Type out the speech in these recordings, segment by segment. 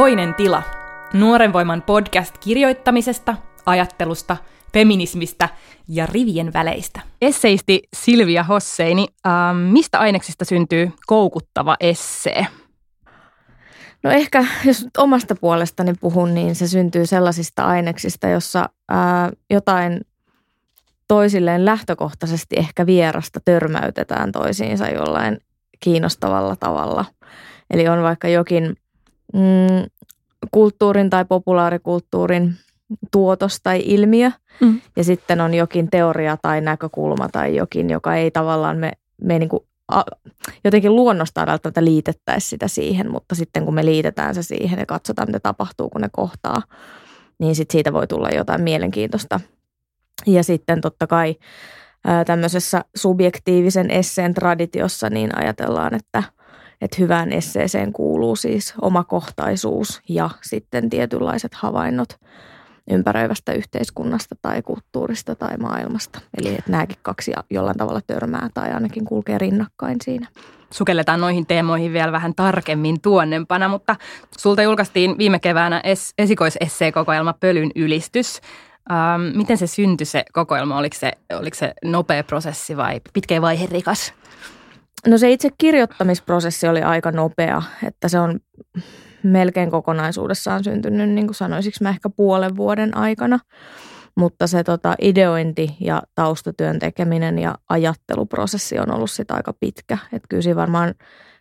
Toinen tila. Nuoren voiman podcast kirjoittamisesta, ajattelusta, feminismistä ja rivien väleistä. Esseisti Silvia Hosseini, ähm, mistä aineksista syntyy koukuttava essee? No ehkä, jos omasta puolestani puhun, niin se syntyy sellaisista aineksista, jossa ää, jotain toisilleen lähtökohtaisesti ehkä vierasta törmäytetään toisiinsa jollain kiinnostavalla tavalla. Eli on vaikka jokin mm, kulttuurin tai populaarikulttuurin tuotos tai ilmiö, mm. ja sitten on jokin teoria tai näkökulma tai jokin, joka ei tavallaan me, me niin kuin a, jotenkin luonnostaan välttämättä liitettäisi sitä siihen, mutta sitten kun me liitetään se siihen ja katsotaan, mitä tapahtuu, kun ne kohtaa, niin sit siitä voi tulla jotain mielenkiintoista. Ja sitten totta kai ää, tämmöisessä subjektiivisen esseen traditiossa niin ajatellaan, että, että hyvään esseeseen kuuluu siis omakohtaisuus ja sitten tietynlaiset havainnot – ympäröivästä yhteiskunnasta tai kulttuurista tai maailmasta. Eli että nämäkin kaksi jollain tavalla törmää tai ainakin kulkee rinnakkain siinä. Sukelletaan noihin teemoihin vielä vähän tarkemmin tuonnempana, mutta sulta julkaistiin viime keväänä es- esikoisesseekokoelma Pölyn ylistys. Ähm, miten se syntyi se kokoelma? Oliko se, oliko se nopea prosessi vai pitkä vaihe rikas? No se itse kirjoittamisprosessi oli aika nopea, että se on melkein kokonaisuudessaan syntynyt, niin kuin sanoisiko mä ehkä puolen vuoden aikana. Mutta se tota, ideointi ja taustatyön tekeminen ja ajatteluprosessi on ollut sitä aika pitkä. Että kyllä siinä varmaan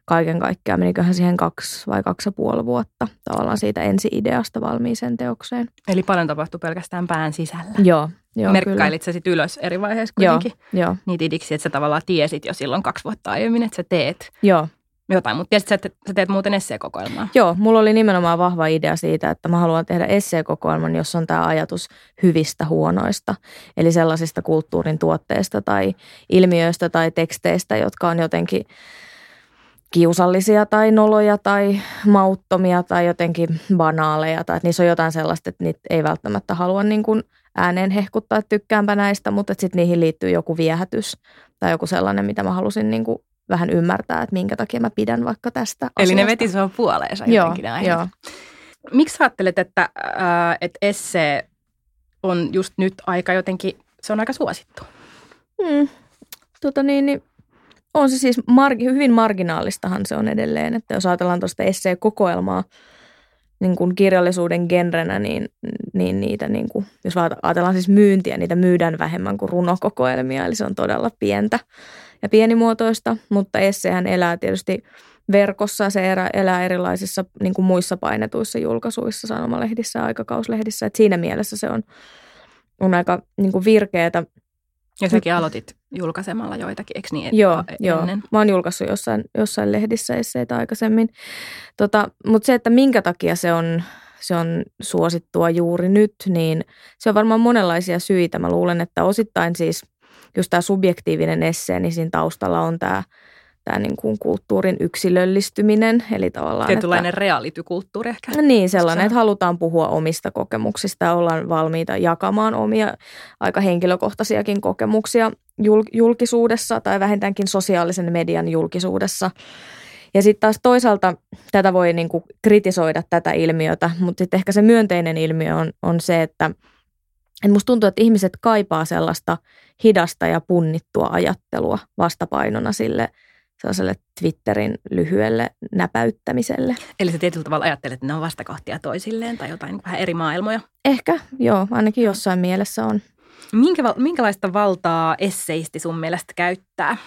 kaiken kaikkiaan meniköhän siihen kaksi vai kaksi ja puoli vuotta tavallaan siitä ensi-ideasta valmiiseen teokseen. Eli paljon tapahtui pelkästään pään sisällä. Joo, Joo, Merkkailit sä sitten ylös eri vaiheissa kuitenkin joo, joo. niitä idiksi, että sä tavallaan tiesit jo silloin kaksi vuotta aiemmin, että sä teet. Joo, jotain, mutta tietysti sä, sä teet muuten esseekokoelmaa. Joo, mulla oli nimenomaan vahva idea siitä, että mä haluan tehdä esseekokoelman, jossa on tämä ajatus hyvistä huonoista. Eli sellaisista kulttuurin tuotteista tai ilmiöistä tai teksteistä, jotka on jotenkin kiusallisia tai noloja tai mauttomia tai jotenkin banaaleja. Tai että niissä on jotain sellaista, että niitä ei välttämättä halua niin kuin ääneen hehkuttaa, että tykkäänpä näistä, mutta sitten niihin liittyy joku viehätys tai joku sellainen, mitä mä halusin niin kuin vähän ymmärtää, että minkä takia mä pidän vaikka tästä Eli asiasta. ne veti sua puoleensa jotenkin joo, joo. Miksi ajattelet, että, äh, että esse on just nyt aika jotenkin, se on aika suosittu? Hmm. Tota niin, niin on se siis mar- hyvin marginaalistahan se on edelleen, että jos ajatellaan tuosta essee-kokoelmaa niin kuin kirjallisuuden genrenä, niin, niin niitä, niin kuin, jos ajatellaan siis myyntiä, niitä myydään vähemmän kuin runokokoelmia, eli se on todella pientä ja pienimuotoista, mutta essehän elää tietysti verkossa, se elää erilaisissa niin kuin muissa painetuissa julkaisuissa, sanomalehdissä ja aikakauslehdissä, että siinä mielessä se on, on aika niin kuin virkeätä. Ja säkin aloitit julkaisemalla joitakin, eikö niin? Joo, ennen? joo. Mä oon julkaissut jossain, jossain lehdissä esseitä aikaisemmin. Tota, mutta se, että minkä takia se on, se on suosittua juuri nyt, niin se on varmaan monenlaisia syitä. Mä luulen, että osittain siis – just tämä subjektiivinen esse, niin siinä taustalla on tämä, tämä niin kuin kulttuurin yksilöllistyminen. Eli tavallaan, Tietynlainen että, realitykulttuuri ehkä. No niin, sellainen, että halutaan puhua omista kokemuksista ja ollaan valmiita jakamaan omia aika henkilökohtaisiakin kokemuksia julkisuudessa tai vähintäänkin sosiaalisen median julkisuudessa. Ja sitten taas toisaalta tätä voi niin kuin kritisoida tätä ilmiötä, mutta sitten ehkä se myönteinen ilmiö on, on se, että – et musta tuntuu, että ihmiset kaipaa sellaista hidasta ja punnittua ajattelua vastapainona sille sellaiselle Twitterin lyhyelle näpäyttämiselle. Eli sä tietyllä tavalla ajattelet, että ne on vastakohtia toisilleen tai jotain vähän eri maailmoja? Ehkä, joo, ainakin jossain mielessä on. Minkä, minkälaista valtaa esseisti sun mielestä käyttää?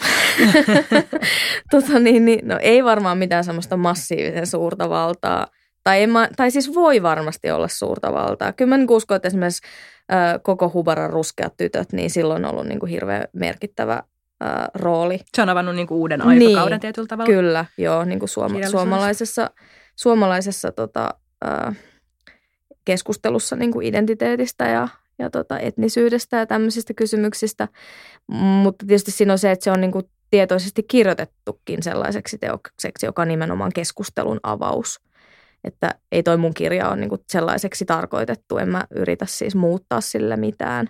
tota niin, niin, no ei varmaan mitään semmoista massiivisen suurta valtaa – tai, en mä, tai siis voi varmasti olla suurta valtaa. Kyllä mä niin uskon, että esimerkiksi ö, koko Hubaran ruskeat tytöt, niin silloin on ollut niin kuin hirveän merkittävä ö, rooli. Se on avannut niin kuin uuden aikakauden niin, tietyllä tavalla. Kyllä, joo, niin kuin suoma, suomalaisessa, suomalaisessa tota, ö, keskustelussa niin kuin identiteetistä ja, ja tota etnisyydestä ja tämmöisistä kysymyksistä. Mutta tietysti siinä on se, että se on niin kuin tietoisesti kirjoitettukin sellaiseksi teokseksi, joka on nimenomaan keskustelun avaus. Että ei toi mun kirja ole niin kuin sellaiseksi tarkoitettu, en mä yritä siis muuttaa sillä mitään.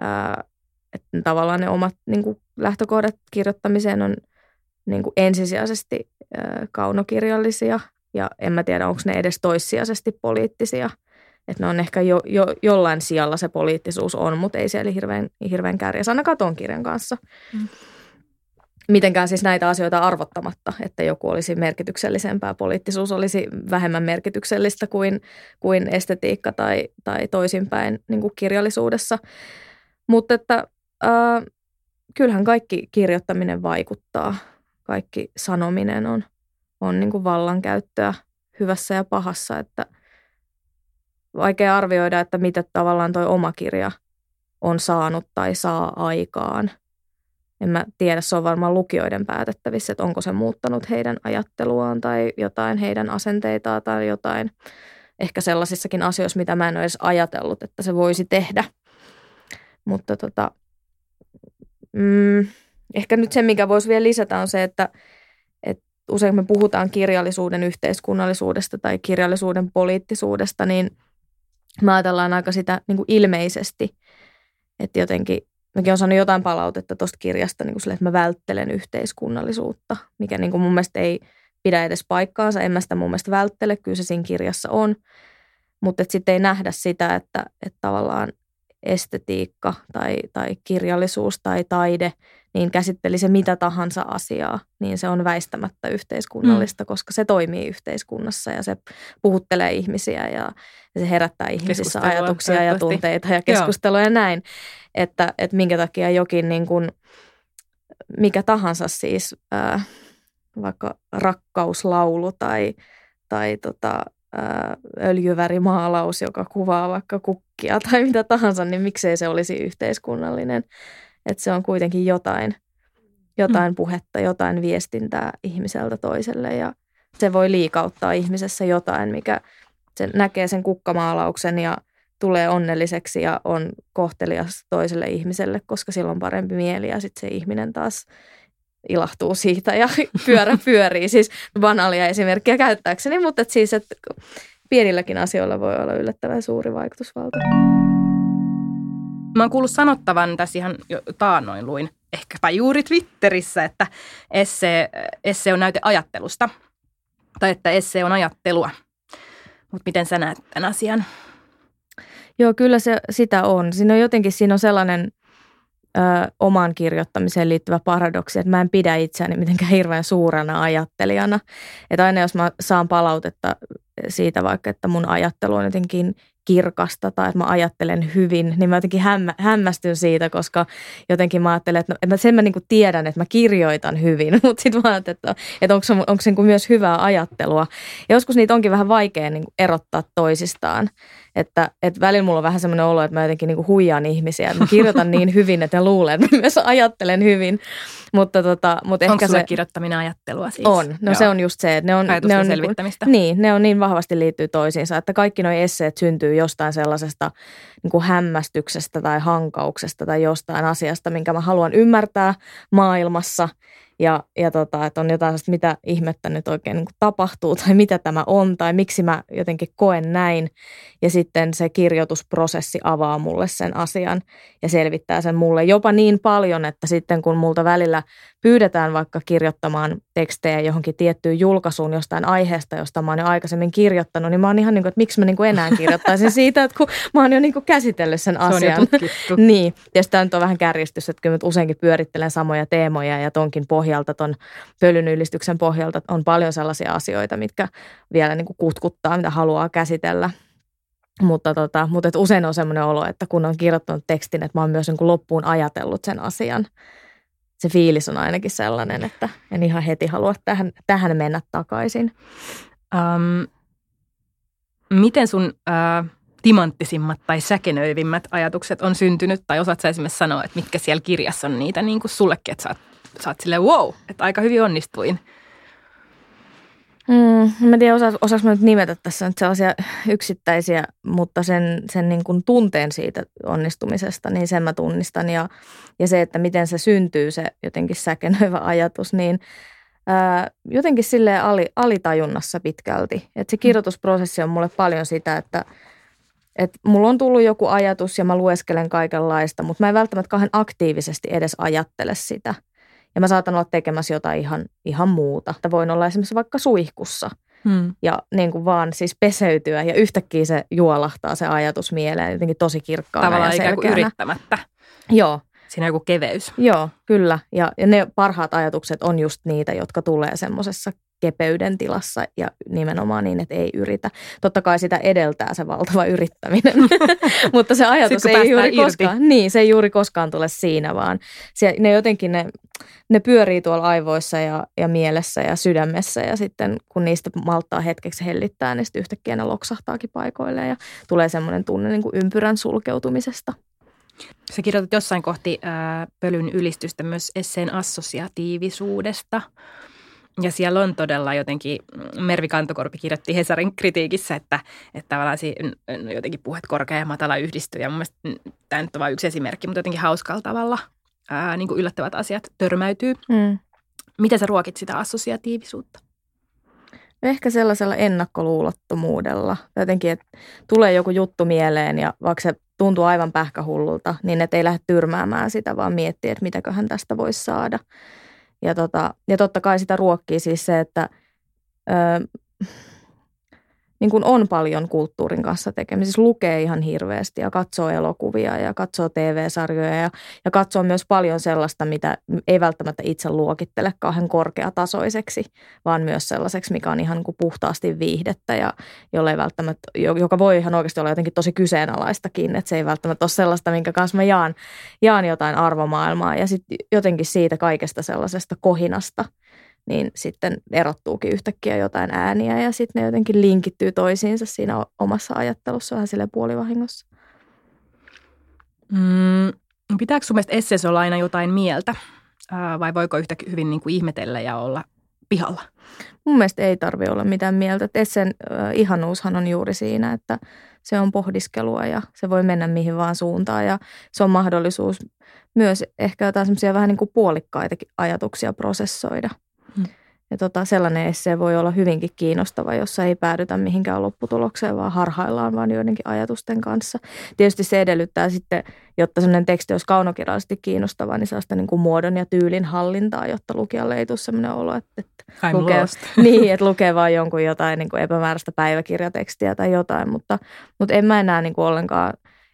Ää, että tavallaan ne omat niin kuin lähtökohdat kirjoittamiseen on niin kuin ensisijaisesti kaunokirjallisia ja en mä tiedä, onko ne edes toissijaisesti poliittisia. Että ne on ehkä jo, jo, jollain sijalla se poliittisuus on, mutta ei siellä hirveän, hirveän kärjessä, ainakaan ton kirjan kanssa. Mm. Mitenkään siis näitä asioita arvottamatta, että joku olisi merkityksellisempää, poliittisuus olisi vähemmän merkityksellistä kuin, kuin estetiikka tai, tai toisinpäin niin kuin kirjallisuudessa. Mutta että äh, kyllähän kaikki kirjoittaminen vaikuttaa, kaikki sanominen on, on niin kuin vallankäyttöä hyvässä ja pahassa, että vaikea arvioida, että mitä tavallaan toi oma kirja on saanut tai saa aikaan. En mä tiedä, se on varmaan lukijoiden päätettävissä, että onko se muuttanut heidän ajatteluaan tai jotain heidän asenteitaan tai jotain ehkä sellaisissakin asioissa, mitä mä en ole edes ajatellut, että se voisi tehdä. Mutta tota, mm, ehkä nyt se, mikä voisi vielä lisätä, on se, että, että usein me puhutaan kirjallisuuden yhteiskunnallisuudesta tai kirjallisuuden poliittisuudesta, niin me ajatellaan aika sitä niin kuin ilmeisesti, että jotenkin, mäkin olen saanut jotain palautetta tuosta kirjasta, niin kuin sille, että mä välttelen yhteiskunnallisuutta, mikä niin kuin mun mielestä ei pidä edes paikkaansa, en mä sitä mun mielestä välttele, kyllä se siinä kirjassa on, mutta sitten ei nähdä sitä, että, että tavallaan estetiikka tai, tai kirjallisuus tai taide, niin käsitteli se mitä tahansa asiaa, niin se on väistämättä yhteiskunnallista, mm. koska se toimii yhteiskunnassa ja se puhuttelee ihmisiä ja, ja se herättää ihmisissä ajatuksia ja tunteita ja keskustelua ja näin. Että, että minkä takia jokin niin kuin, mikä tahansa siis, ää, vaikka rakkauslaulu tai, tai tota, öljyvärimaalaus, joka kuvaa vaikka kukkia tai mitä tahansa, niin miksei se olisi yhteiskunnallinen. Että se on kuitenkin jotain, jotain mm. puhetta, jotain viestintää ihmiseltä toiselle ja se voi liikauttaa ihmisessä jotain, mikä se näkee sen kukkamaalauksen ja tulee onnelliseksi ja on kohtelias toiselle ihmiselle, koska silloin on parempi mieli ja sitten se ihminen taas ilahtuu siitä ja pyörä pyörii. Siis banaalia esimerkkiä käyttääkseni, mutta et siis, että pienilläkin asioilla voi olla yllättävän suuri vaikutusvalta. Mä oon kuullut sanottavan tässä ihan jo taannoin luin, ehkäpä juuri Twitterissä, että esse, esse on näyte ajattelusta. Tai että esse on ajattelua. Mutta miten sä näet tämän asian? Joo, kyllä se sitä on. Siinä on jotenkin, siinä on sellainen ö, omaan kirjoittamiseen liittyvä paradoksi, että mä en pidä itseäni mitenkään hirveän suurena ajattelijana. Että aina jos mä saan palautetta siitä vaikka, että mun ajattelu on jotenkin kirkasta tai että mä ajattelen hyvin, niin mä jotenkin hämmä, hämmästyn siitä, koska jotenkin mä ajattelen, että, no, että sen mä niin tiedän, että mä kirjoitan hyvin, mutta sitten mä ajattelen, että, että onko onko se niin myös hyvää ajattelua. Ja joskus niitä onkin vähän vaikea niin erottaa toisistaan. Että, että välillä mulla on vähän semmoinen olo, että mä jotenkin niin huijaan ihmisiä. Että mä kirjoitan niin hyvin, että ne luulee, että mä myös ajattelen hyvin. Mutta, tota, mutta Onko ehkä se... kirjoittaminen ajattelua siis? On. No Joo. se on just se, että ne on, ne on, niinku- selvittämistä. Niin, ne on niin vahvasti liittyy toisiinsa, että kaikki nuo esseet syntyy jostain sellaisesta niin kuin hämmästyksestä tai hankauksesta tai jostain asiasta, minkä mä haluan ymmärtää maailmassa – ja, ja tota, että on jotain mitä ihmettä nyt oikein niin tapahtuu tai mitä tämä on tai miksi mä jotenkin koen näin. Ja sitten se kirjoitusprosessi avaa mulle sen asian ja selvittää sen mulle jopa niin paljon, että sitten kun multa välillä pyydetään vaikka kirjoittamaan tekstejä johonkin tiettyyn julkaisuun jostain aiheesta, josta mä oon jo aikaisemmin kirjoittanut, niin mä oon ihan niin kuin, että miksi mä niin kuin enää kirjoittaisin siitä, että kun mä oon jo niin kuin käsitellyt sen asian. Se on niin, ja sitä nyt on vähän kärjistys, että kyllä mä useinkin pyörittelen samoja teemoja ja tonkin pohjalta, ton pölyn ylistyksen pohjalta on paljon sellaisia asioita, mitkä vielä niin kuin kutkuttaa, mitä haluaa käsitellä. Mutta, tota, mutta että usein on semmoinen olo, että kun on kirjoittanut tekstin, että mä oon myös niin kuin loppuun ajatellut sen asian – se fiilis on ainakin sellainen, että en ihan heti halua tähän, tähän mennä takaisin. Um, miten sun uh, timanttisimmat tai säkenöivimmät ajatukset on syntynyt? Tai osaat sä esimerkiksi sanoa, että mitkä siellä kirjassa on niitä niin kuin sullekin, että sä oot, sä oot silleen wow, että aika hyvin onnistuin – Mm, mä en tiedä, osaas, osaas mä nyt nimetä tässä nyt sellaisia yksittäisiä, mutta sen, sen niin kuin tunteen siitä onnistumisesta, niin sen mä tunnistan. Ja, ja se, että miten se syntyy, se jotenkin säkenöivä ajatus, niin ää, jotenkin sille ali, alitajunnassa pitkälti. Että se kirjoitusprosessi on mulle paljon sitä, että et mulla on tullut joku ajatus ja mä lueskelen kaikenlaista, mutta mä en välttämättä kauhean aktiivisesti edes ajattele sitä – Ja mä saatan olla tekemässä jotain ihan, ihan muuta. Että voin olla esimerkiksi vaikka suihkussa Hmm. ja niin kuin vaan siis peseytyä ja yhtäkkiä se juolahtaa se ajatus mieleen jotenkin tosi kirkkaana Tavallaan ja ikään kuin selkeänä. yrittämättä. Joo, Siinä on joku keveys. Joo, kyllä. Ja, ja ne parhaat ajatukset on just niitä, jotka tulee semmoisessa kepeyden tilassa ja nimenomaan niin, että ei yritä. Totta kai sitä edeltää se valtava yrittäminen, mutta se ajatus Sitten ei juuri irti. koskaan, niin, se ei juuri koskaan tule siinä, vaan se, ne jotenkin ne, ne pyörii tuolla aivoissa ja, ja mielessä ja sydämessä ja sitten kun niistä malttaa hetkeksi hellittää, niin sitten yhtäkkiä ne loksahtaakin paikoilleen ja tulee semmoinen tunne niin kuin ympyrän sulkeutumisesta. Sä kirjoitat jossain kohti ää, pölyn ylistystä myös esseen assosiatiivisuudesta. Ja siellä on todella jotenkin, mm, Mervi Kantokorpi kirjoitti Hesarin kritiikissä, että, että tavallaan si, jotenkin puhet korkea ja matala yhdistyy. Ja mun mielestä mm, tämä nyt on vain yksi esimerkki, mutta jotenkin hauskalla tavalla ää, niin kuin yllättävät asiat törmäytyy. Mm. Miten sä ruokit sitä assosiatiivisuutta? Ehkä sellaisella ennakkoluulottomuudella. Jotenkin, että tulee joku juttu mieleen ja vaikka se tuntuu aivan pähkähullulta, niin että ei lähde tyrmäämään sitä, vaan miettiä, että mitäköhän tästä voisi saada. Ja, tota, ja totta kai sitä ruokkii siis se, että ö, niin kuin on paljon kulttuurin kanssa tekemisissä, lukee ihan hirveästi ja katsoo elokuvia ja katsoo TV-sarjoja ja, ja katsoo myös paljon sellaista, mitä ei välttämättä itse luokittele kauhean korkeatasoiseksi, vaan myös sellaiseksi, mikä on ihan niin kuin puhtaasti viihdettä ja jolle ei välttämättä, joka voi ihan oikeasti olla jotenkin tosi kyseenalaistakin, että se ei välttämättä ole sellaista, minkä kanssa mä jaan, jaan jotain arvomaailmaa. Ja sitten jotenkin siitä kaikesta sellaisesta kohinasta niin sitten erottuukin yhtäkkiä jotain ääniä ja sitten ne jotenkin linkittyy toisiinsa siinä omassa ajattelussa vähän sille puolivahingossa. Mm, pitääkö sun mielestä esseessä olla aina jotain mieltä? Vai voiko yhtä hyvin niin kuin ihmetellä ja olla pihalla? Mun mielestä ei tarvi olla mitään mieltä. Essen äh, ihanuushan on juuri siinä, että se on pohdiskelua ja se voi mennä mihin vaan suuntaan ja se on mahdollisuus myös ehkä jotain semmoisia vähän niin kuin puolikkaitakin ajatuksia prosessoida. Hmm. Ja tota, sellainen esse voi olla hyvinkin kiinnostava, jossa ei päädytä mihinkään lopputulokseen, vaan harhaillaan vaan joidenkin ajatusten kanssa. Tietysti se edellyttää sitten, jotta sellainen teksti olisi kaunokirjallisesti kiinnostava, niin sellaista niin kuin muodon ja tyylin hallintaa, jotta lukijalle ei tule sellainen olo, että, että I'm lukee, lost. niin, että lukee vaan jonkun jotain niin kuin epämääräistä päiväkirjatekstiä tai jotain, mutta, mutta en mä enää niin kuin ollenkaan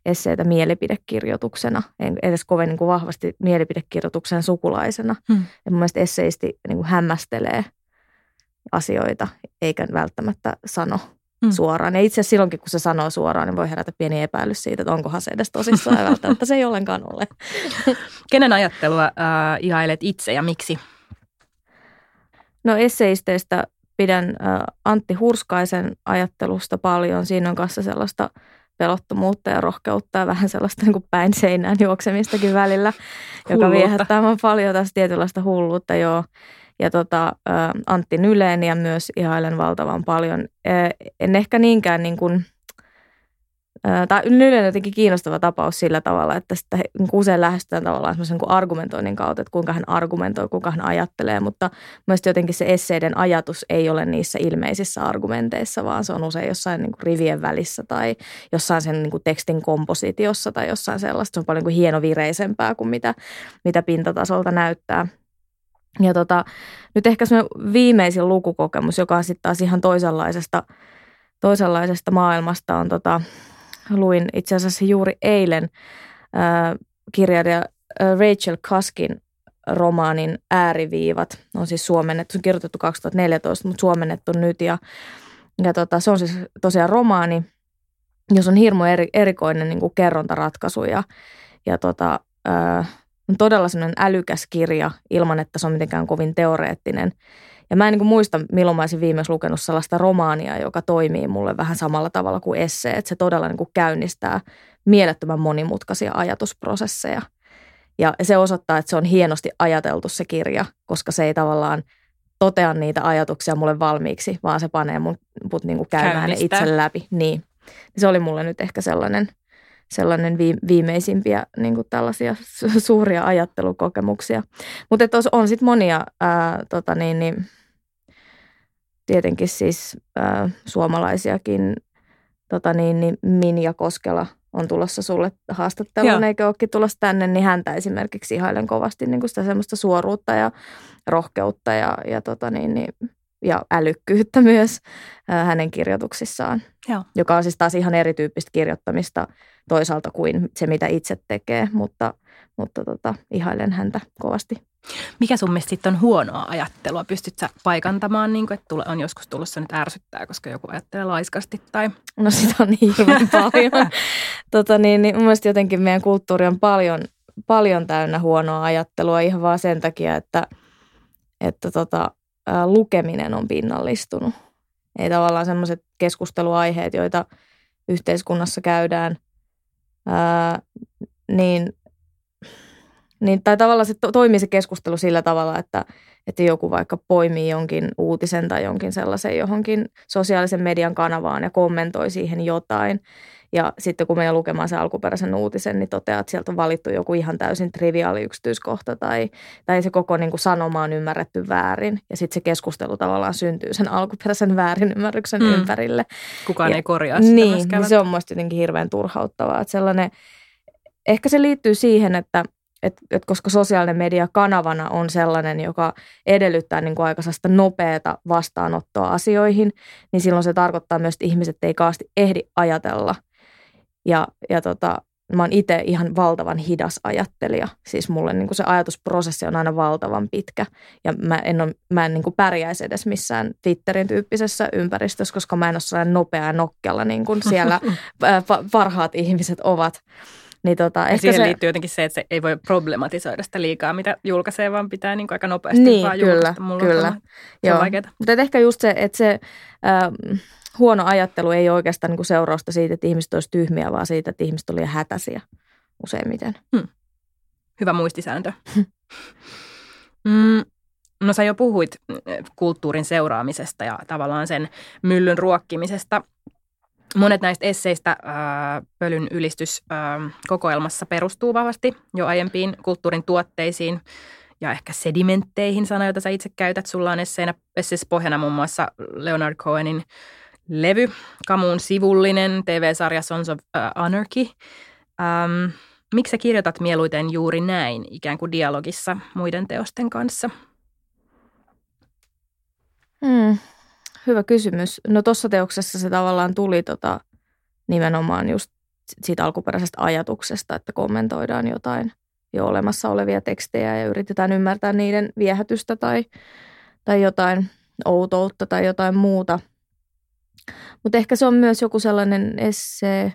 esseitä mielipidekirjoituksena, en edes kovin niin kuin vahvasti mielipidekirjoituksen sukulaisena. Hmm. Ja mun mielestä esseisti niin kuin hämmästelee asioita, eikä välttämättä sano Hmm. suoraan. Ja itse asiassa silloinkin, kun se sanoo suoraan, niin voi herätä pieni epäilys siitä, että onkohan se edes tosissaan, ja välttämättä se ei ollenkaan ole. Kenen ajattelua äh, ihailet itse ja miksi? No esseisteistä pidän ä, Antti Hurskaisen ajattelusta paljon. Siinä on kanssa sellaista pelottomuutta ja rohkeutta ja vähän sellaista niin kuin päin seinään juoksemistakin välillä, joka Hulluutta. viehättää mua paljon tässä tietynlaista hulluutta, joo. Ja tota, Antti Nyleen ja myös ihailen valtavan paljon. En ehkä niinkään niin kuin, ä, tai Nyleen on jotenkin kiinnostava tapaus sillä tavalla, että sitä he- niin kuin usein lähestytään tavallaan semmoisen kuin argumentoinnin kautta, että kuinka hän argumentoi, kuinka hän ajattelee, mutta Mielestäni jotenkin se esseiden ajatus ei ole niissä ilmeisissä argumenteissa, vaan se on usein jossain niin kuin rivien välissä tai jossain sen niin kuin tekstin kompositiossa tai jossain sellaista. Se on paljon niin kuin hienovireisempää kuin mitä, mitä pintatasolta näyttää. Ja tota, nyt ehkä se viimeisin lukukokemus, joka on sitten taas ihan toisenlaisesta, toisenlaisesta maailmasta, on tota, luin itse asiassa juuri eilen ää, kirjailija Rachel Kaskin romaanin ääriviivat. On siis suomennettu, se on kirjoitettu 2014, mutta suomennettu nyt. Ja, ja tota, se on siis tosiaan romaani, jos on hirmu eri, erikoinen niin kuin kerrontaratkaisu ja, ja tota, ää, on todella älykäs kirja ilman, että se on mitenkään kovin teoreettinen. Ja mä en niin kuin muista, milloin mä olisin viimeksi lukenut sellaista romaania, joka toimii mulle vähän samalla tavalla kuin esse, että se todella niin kuin käynnistää mielettömän monimutkaisia ajatusprosesseja. Ja se osoittaa, että se on hienosti ajateltu se kirja, koska se ei tavallaan totea niitä ajatuksia mulle valmiiksi, vaan se panee mun mut niinku käymään ne Käynnistää. itse läpi. Niin. Se oli mulle nyt ehkä sellainen, sellainen vi- viimeisimpiä niinku tällaisia su- suuria ajattelukokemuksia. Mutta on sitten monia ää, tota niin, niin, tietenkin siis ää, suomalaisiakin, tota niin, niin Minja Koskela on tulossa sulle haastatteluun, Joo. eikä olekin tulossa tänne, niin häntä esimerkiksi ihailen kovasti niin kuin sitä semmoista suoruutta ja rohkeutta ja, ja, tota niin, niin, ja älykkyyttä myös ää, hänen kirjoituksissaan, Joo. joka on siis taas ihan erityyppistä kirjoittamista toisaalta kuin se, mitä itse tekee, mutta, mutta tota, ihailen häntä kovasti. Mikä sun mielestä sitten on huonoa ajattelua? Pystyt sä paikantamaan, niin kuin, että tule- on joskus tulossa nyt ärsyttää, koska joku ajattelee laiskasti tai No sitä on niin hirveän paljon. tota, niin, niin mun mielestä jotenkin meidän kulttuuri on paljon, paljon täynnä huonoa ajattelua ihan vaan sen takia, että, että tota, lukeminen on pinnallistunut. Ei tavallaan semmoiset keskusteluaiheet, joita yhteiskunnassa käydään, ää, niin, niin, tai tavallaan se to, toimii se keskustelu sillä tavalla, että, että joku vaikka poimii jonkin uutisen tai jonkin sellaisen johonkin sosiaalisen median kanavaan ja kommentoi siihen jotain. Ja sitten kun menee lukemaan sen alkuperäisen uutisen, niin toteaa, että sieltä on valittu joku ihan täysin triviaali yksityiskohta tai, tai se koko niin kuin sanoma on ymmärretty väärin. Ja sitten se keskustelu tavallaan syntyy sen alkuperäisen väärinymmärryksen Mm. mm. ympärille. kukaan Ja- ei korjaa sitä Niin, niin se on muista jotenkin hirveän turhauttavaa. Että sellainen, ehkä se liittyy siihen, että et, et koska sosiaalinen media kanavana on sellainen, joka edellyttää niin kuin aika nopeata vastaanottoa asioihin, niin silloin se tarkoittaa myös, että ihmiset ei kaasti ehdi ajatella. Ja, ja tota, mä oon itse ihan valtavan hidas ajattelija. Siis mulle niin kuin se ajatusprosessi on aina valtavan pitkä. Ja mä en, ole, mä en niin kuin pärjäisi edes missään Twitterin tyyppisessä ympäristössä, koska mä en ole sellainen nopea ja nokkela, niin kuin siellä parhaat ihmiset ovat. Niin tota, Ja ehkä siihen se, liittyy jotenkin se, että se ei voi problematisoida sitä liikaa, mitä julkaisee, vaan pitää niin kuin aika nopeasti Niin, vaan kyllä, julkaista. Mulla on kyllä. Se Joo. on vaikeaa. Mutta ehkä just se, että se äh, huono ajattelu ei oikeastaan niinku seurausta siitä, että ihmiset olisi tyhmiä, vaan siitä, että ihmiset oli hätäisiä useimmiten. Hyvä muistisääntö. mm, no sä jo puhuit eh, kulttuurin seuraamisesta ja tavallaan sen myllyn ruokkimisesta. Monet näistä esseistä Pölyn ylistys ää, kokoelmassa perustuu vahvasti jo aiempiin kulttuurin tuotteisiin ja ehkä sedimentteihin, sana, jota sä itse käytät. Sulla on esseenä, esseessä pohjana muun muassa Leonard Cohenin levy, Kamuun sivullinen, TV-sarja Sons of Anarchy. Ähm, miksi sä kirjoitat mieluiten juuri näin, ikään kuin dialogissa muiden teosten kanssa? Hmm. Hyvä kysymys. No tuossa teoksessa se tavallaan tuli tota, nimenomaan just siitä alkuperäisestä ajatuksesta, että kommentoidaan jotain jo olemassa olevia tekstejä ja yritetään ymmärtää niiden viehätystä tai, tai jotain outoutta tai jotain muuta. Mutta ehkä se on myös joku sellainen essee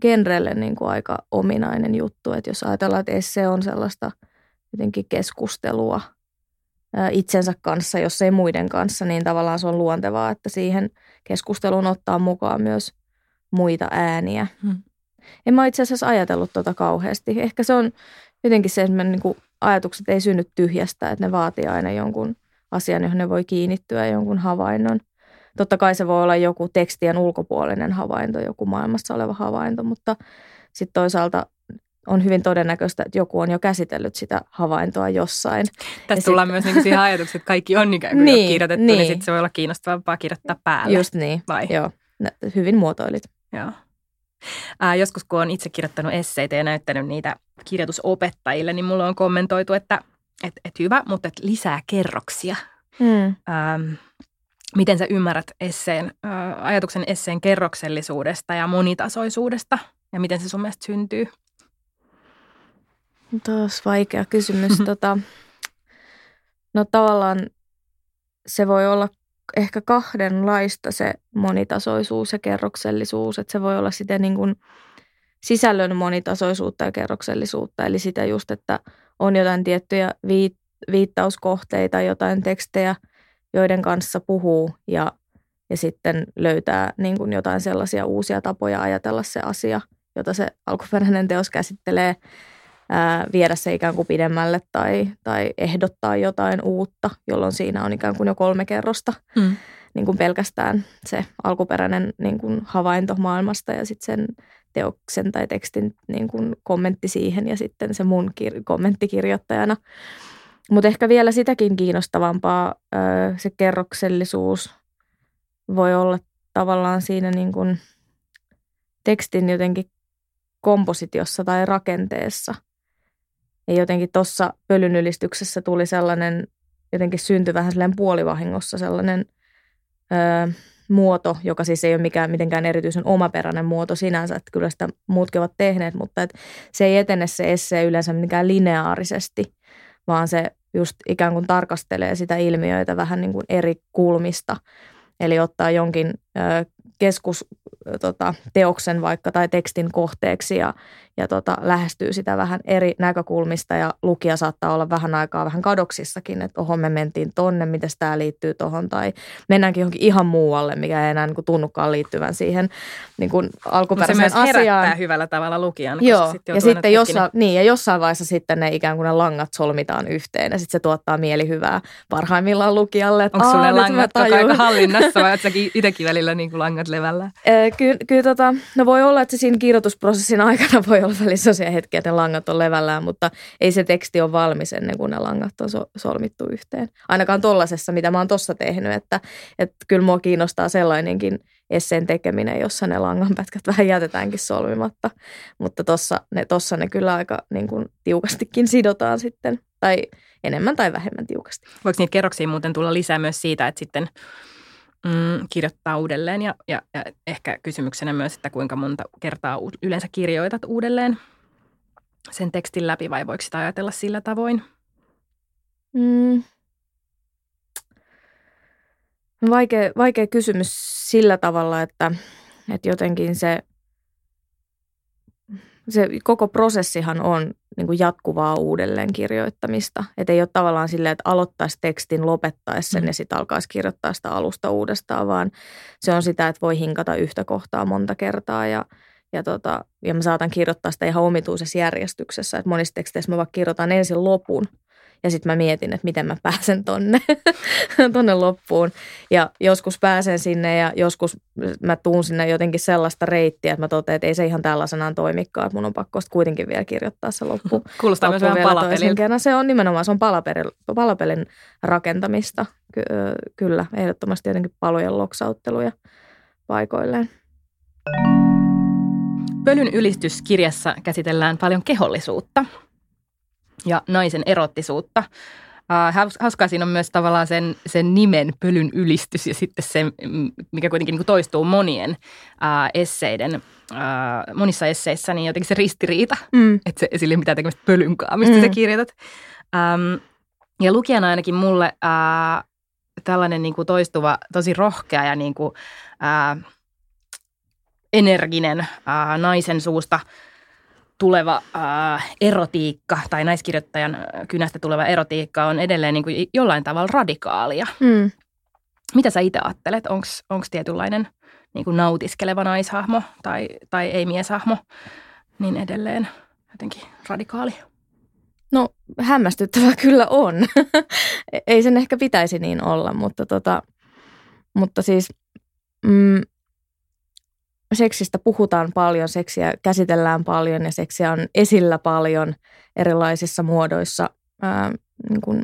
genrelle niin kuin aika ominainen juttu, että jos ajatellaan, että essee on sellaista jotenkin keskustelua itsensä kanssa, jos ei muiden kanssa, niin tavallaan se on luontevaa, että siihen keskusteluun ottaa mukaan myös muita ääniä. Hmm. En mä itse asiassa ajatellut tota kauheasti. Ehkä se on jotenkin se, että niin kuin ajatukset ei synny tyhjästä, että ne vaatii aina jonkun asian, johon ne voi kiinnittyä, jonkun havainnon. Totta kai se voi olla joku tekstien ulkopuolinen havainto, joku maailmassa oleva havainto, mutta sitten toisaalta on hyvin todennäköistä, että joku on jo käsitellyt sitä havaintoa jossain. Tässä sit- tullaan myös niin siihen ajatukseen, että kaikki on ikään kuin jo Niin, kirjoitettu, niin, niin. sitten se voi olla kiinnostavampaa kirjoittaa päälle. Just niin, Vai? joo. Nä- Hyvin muotoilit. Joo. Ää, joskus kun olen itse kirjoittanut esseitä ja näyttänyt niitä kirjoitusopettajille, niin mulla on kommentoitu, että et, et hyvä, mutta et lisää kerroksia. Hmm. Ähm, miten sä ymmärrät esseen, ää, ajatuksen esseen kerroksellisuudesta ja monitasoisuudesta ja miten se sun mielestä syntyy? Taas vaikea kysymys. tota, no tavallaan se voi olla ehkä kahdenlaista se monitasoisuus ja kerroksellisuus. Että se voi olla sitä niin kuin sisällön monitasoisuutta ja kerroksellisuutta. Eli sitä just, että on jotain tiettyjä viit- viittauskohteita, jotain tekstejä, joiden kanssa puhuu ja, ja sitten löytää niin kuin jotain sellaisia uusia tapoja ajatella se asia, jota se alkuperäinen teos käsittelee – ää, viedä se ikään kuin pidemmälle tai, tai ehdottaa jotain uutta, jolloin siinä on ikään kuin jo kolme kerrosta, Mm. niin kuin pelkästään se alkuperäinen niin kuin havainto maailmasta ja sitten sen teoksen tai tekstin niin kuin kommentti siihen ja sitten se mun kir- kommentti kirjoittajana. Mutta ehkä vielä sitäkin kiinnostavampaa ö, se kerroksellisuus voi olla tavallaan siinä niin kuin tekstin jotenkin kompositiossa tai rakenteessa. Ja jotenkin tuossa pölyn ylistyksessä tuli sellainen, jotenkin syntyi vähän sellainen puolivahingossa sellainen öö, muoto, joka siis ei ole mikään mitenkään erityisen omaperäinen muoto sinänsä, että kyllä sitä muutkin ovat tehneet, mutta että se ei etene se esse yleensä mitenkään lineaarisesti, vaan se just ikään kuin tarkastelee sitä ilmiöitä vähän niin kuin eri kulmista. Eli ottaa jonkin ö, keskus, tota, teoksen vaikka tai tekstin kohteeksi ja, ja tota, lähestyy sitä vähän eri näkökulmista ja lukija saattaa olla vähän aikaa vähän kadoksissakin, että oho me mentiin tonne, miten tämä liittyy tohon tai mennäänkin johonkin ihan muualle, mikä ei enää niin kuin, tunnukaan liittyvän siihen niin kuin, alkuperäiseen no se myös asiaan. hyvällä tavalla lukijan. Joo, sitten ja sitten jossain, niin, ja jossain vaiheessa sitten ne ikään kuin ne langat solmitaan yhteen ja sitten se tuottaa mielihyvää parhaimmillaan lukijalle. Onko sulle langat koko ajan hallinnassa vai oletko itsekin välillä niin kuin langat levällä? Kyllä, ky, tota, no voi olla, että siinä kirjoitusprosessin aikana voi olla välissä sellaisia hetkiä, että ne langat on levällään, mutta ei se teksti ole valmis ennen kuin ne langat on so, solmittu yhteen. Ainakaan tollasessa, mitä mä oon tossa tehnyt, että, että kyllä mua kiinnostaa sellainenkin esseen tekeminen, jossa ne langanpätkät vähän jätetäänkin solmimatta. Mutta tossa ne, tossa ne kyllä aika niin kuin, tiukastikin sidotaan sitten, tai enemmän tai vähemmän tiukasti. Voiko niitä kerroksia muuten tulla lisää myös siitä, että sitten mm, kirjoittaa uudelleen ja, ja, ja ehkä kysymyksenä myös, että kuinka monta kertaa yleensä kirjoitat uudelleen sen tekstin läpi vai voiko sitä ajatella sillä tavoin? Mm. Vaikea, vaikea kysymys sillä tavalla, että, että jotenkin se, se koko prosessihan on niin kuin jatkuvaa uudelleen kirjoittamista. Että ei ole tavallaan silleen, että aloittaisi tekstin, lopettaisi sen mm. ja sitten alkaisi kirjoittaa sitä alusta uudestaan, vaan se on sitä, että voi hinkata yhtä kohtaa monta kertaa ja, ja, tota, ja mä saatan kirjoittaa sitä ihan omituisessa järjestyksessä. Että monissa teksteissä mä vaikka kirjoitan ensin lopun – ja sitten mä mietin, että miten mä pääsen tonne, tonne loppuun. Ja joskus pääsen sinne ja joskus mä tuun sinne jotenkin sellaista reittiä, että mä totean, että ei se ihan tällaisenaan toimikaan, että mun on pakko kuitenkin vielä kirjoittaa se loppu. Kuulostaa loppu myös vähän palapeliltä. Se on nimenomaan, se on palapelin, palapelin rakentamista. Ky- kyllä, ehdottomasti jotenkin palojen loksautteluja paikoilleen. Pölyn ylistyskirjassa käsitellään paljon kehollisuutta – ja naisen erottisuutta. Uh, hauskaa siinä on myös tavallaan sen, sen nimen pölyn ylistys ja sitten se, mikä kuitenkin niin kuin toistuu monien uh, esseiden, uh, monissa esseissä, niin jotenkin se ristiriita, mm. että se, sillä ei ole mitään tekemistä pölynkaan, mistä mm. sä kirjoitat. Um, ja lukijana ainakin mulle uh, tällainen niin kuin toistuva, tosi rohkea ja niin kuin, uh, energinen uh, naisen suusta – tuleva äh, erotiikka tai naiskirjoittajan kynästä tuleva erotiikka on edelleen niin kuin jollain tavalla radikaalia. Mm. Mitä sä itse ajattelet? Onko tietynlainen niin kuin nautiskeleva naishahmo tai, tai ei-mieshahmo niin edelleen jotenkin radikaali? No hämmästyttävää kyllä on. ei sen ehkä pitäisi niin olla, mutta, tota, mutta siis mm, seksistä puhutaan paljon, seksiä käsitellään paljon ja seksiä on esillä paljon erilaisissa muodoissa ää, niin kuin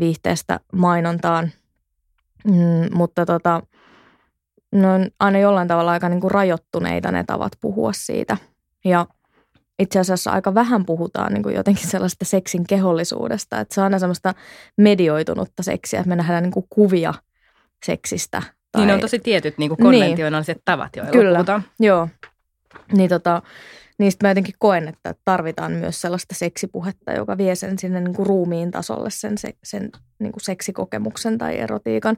viihteestä mainontaan. Mm, mutta tota, ne on aina jollain tavalla aika niin kuin rajoittuneita ne tavat puhua siitä. Ja itse asiassa aika vähän puhutaan niin kuin jotenkin sellaista seksin kehollisuudesta. Että se on aina semmoista medioitunutta seksiä, että me nähdään niin kuin kuvia seksistä tai... Niin ne on tosi tietyt niin konventionaaliset niin. tavat, joilla Kyllä, puhutaan. joo. Niin tota, niistä mä jotenkin koen, että tarvitaan myös sellaista seksipuhetta, joka vie sen sinne niin kuin ruumiin tasolle, sen, sen, sen niin kuin seksikokemuksen tai erotiikan.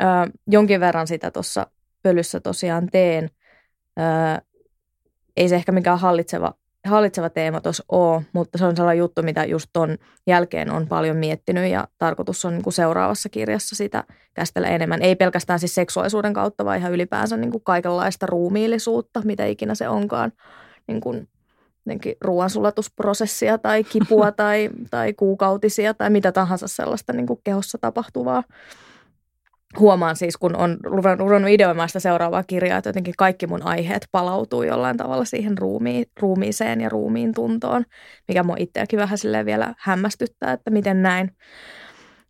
Ö, jonkin verran sitä tuossa pölyssä tosiaan teen. Ö, ei se ehkä mikään hallitseva hallitseva teema tuossa ole, mutta se on sellainen juttu, mitä just ton jälkeen on paljon miettinyt ja tarkoitus on niin kuin seuraavassa kirjassa sitä käsitellä enemmän. Ei pelkästään siis seksuaalisuuden kautta, vaan ihan ylipäänsä niin kuin kaikenlaista ruumiillisuutta, mitä ikinä se onkaan. Niin kuin ruoansulatusprosessia tai kipua tai, tai kuukautisia tai mitä tahansa sellaista niin kuin kehossa tapahtuvaa huomaan siis, kun on ruvennut ideoimaan sitä seuraavaa kirjaa, että jotenkin kaikki mun aiheet palautuu jollain tavalla siihen ruumiin, ruumiiseen ja ruumiin tuntoon, mikä mua itseäkin vähän silleen vielä hämmästyttää, että miten näin.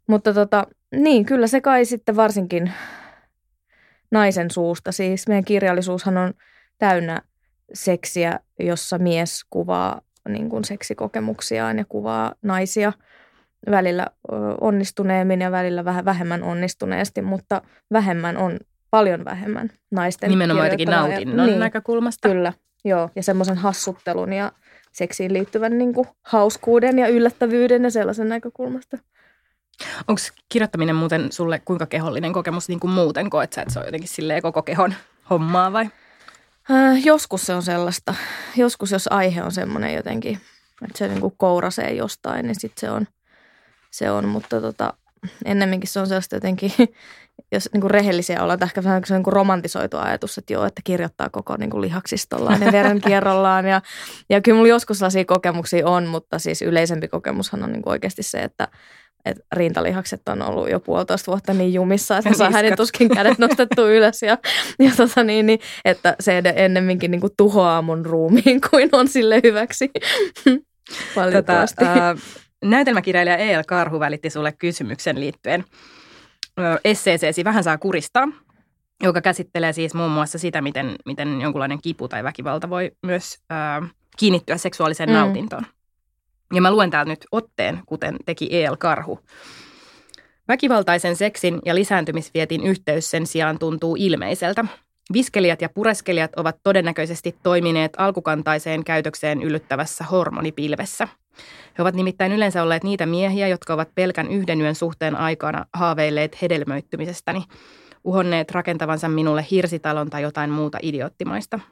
Mutta tota, niin, kyllä se kai sitten varsinkin naisen suusta. Siis meidän kirjallisuushan on täynnä seksiä, jossa mies kuvaa niin kuin seksikokemuksiaan ja kuvaa naisia välillä onnistuneemmin ja välillä vähän vähemmän onnistuneesti, mutta vähemmän on paljon vähemmän naisten Nimenomaan jotenkin nautinnon niin, näkökulmasta. Kyllä, joo. Ja semmoisen hassuttelun ja seksiin liittyvän niin kuin hauskuuden ja yllättävyyden ja sellaisen näkökulmasta. Onko kirjoittaminen muuten sulle kuinka kehollinen kokemus niin kuin muuten? Koet sä, että se on jotenkin silleen koko kehon hommaa vai? Äh, joskus se on sellaista. Joskus jos aihe on semmoinen jotenkin, että se niin kuin kourasee jostain, niin sitten se on, se on. Mutta tota, ennemminkin se on sellaista jotenkin, jos niin kuin rehellisiä ollaan, että ehkä se on niin kuin romantisoitu ajatus, että joo, että kirjoittaa koko niin kuin lihaksistollaan ja verenkierrollaan. Ja, ja kyllä mulla joskus sellaisia kokemuksia on, mutta siis yleisempi kokemushan on niin kuin oikeasti se, että että rintalihakset on ollut jo puolitoista vuotta niin jumissa, että saa hänen tuskin kädet nostettu ylös. Ja, ja tota niin, niin, että se ennemminkin niin kuin tuhoaa mun ruumiin kuin on sille hyväksi. Valitettavasti. Tota, äh, näytelmäkirjailija E.L. Karhu välitti sulle kysymyksen liittyen esseeseesi Vähän saa kuristaa, joka käsittelee siis muun muassa sitä, miten, miten jonkunlainen kipu tai väkivalta voi myös äh, kiinnittyä seksuaaliseen mm. nautintoon. Ja mä luen täältä nyt otteen, kuten teki E.L. Karhu. Väkivaltaisen seksin ja lisääntymisvietin yhteys sen sijaan tuntuu ilmeiseltä. Viskelijät ja pureskelijat ovat todennäköisesti toimineet alkukantaiseen käytökseen yllyttävässä hormonipilvessä. He ovat nimittäin yleensä olleet niitä miehiä, jotka ovat pelkän yhden yön suhteen aikana haaveilleet hedelmöittymisestäni, uhonneet rakentavansa minulle hirsitalon tai jotain muuta idioottimaista –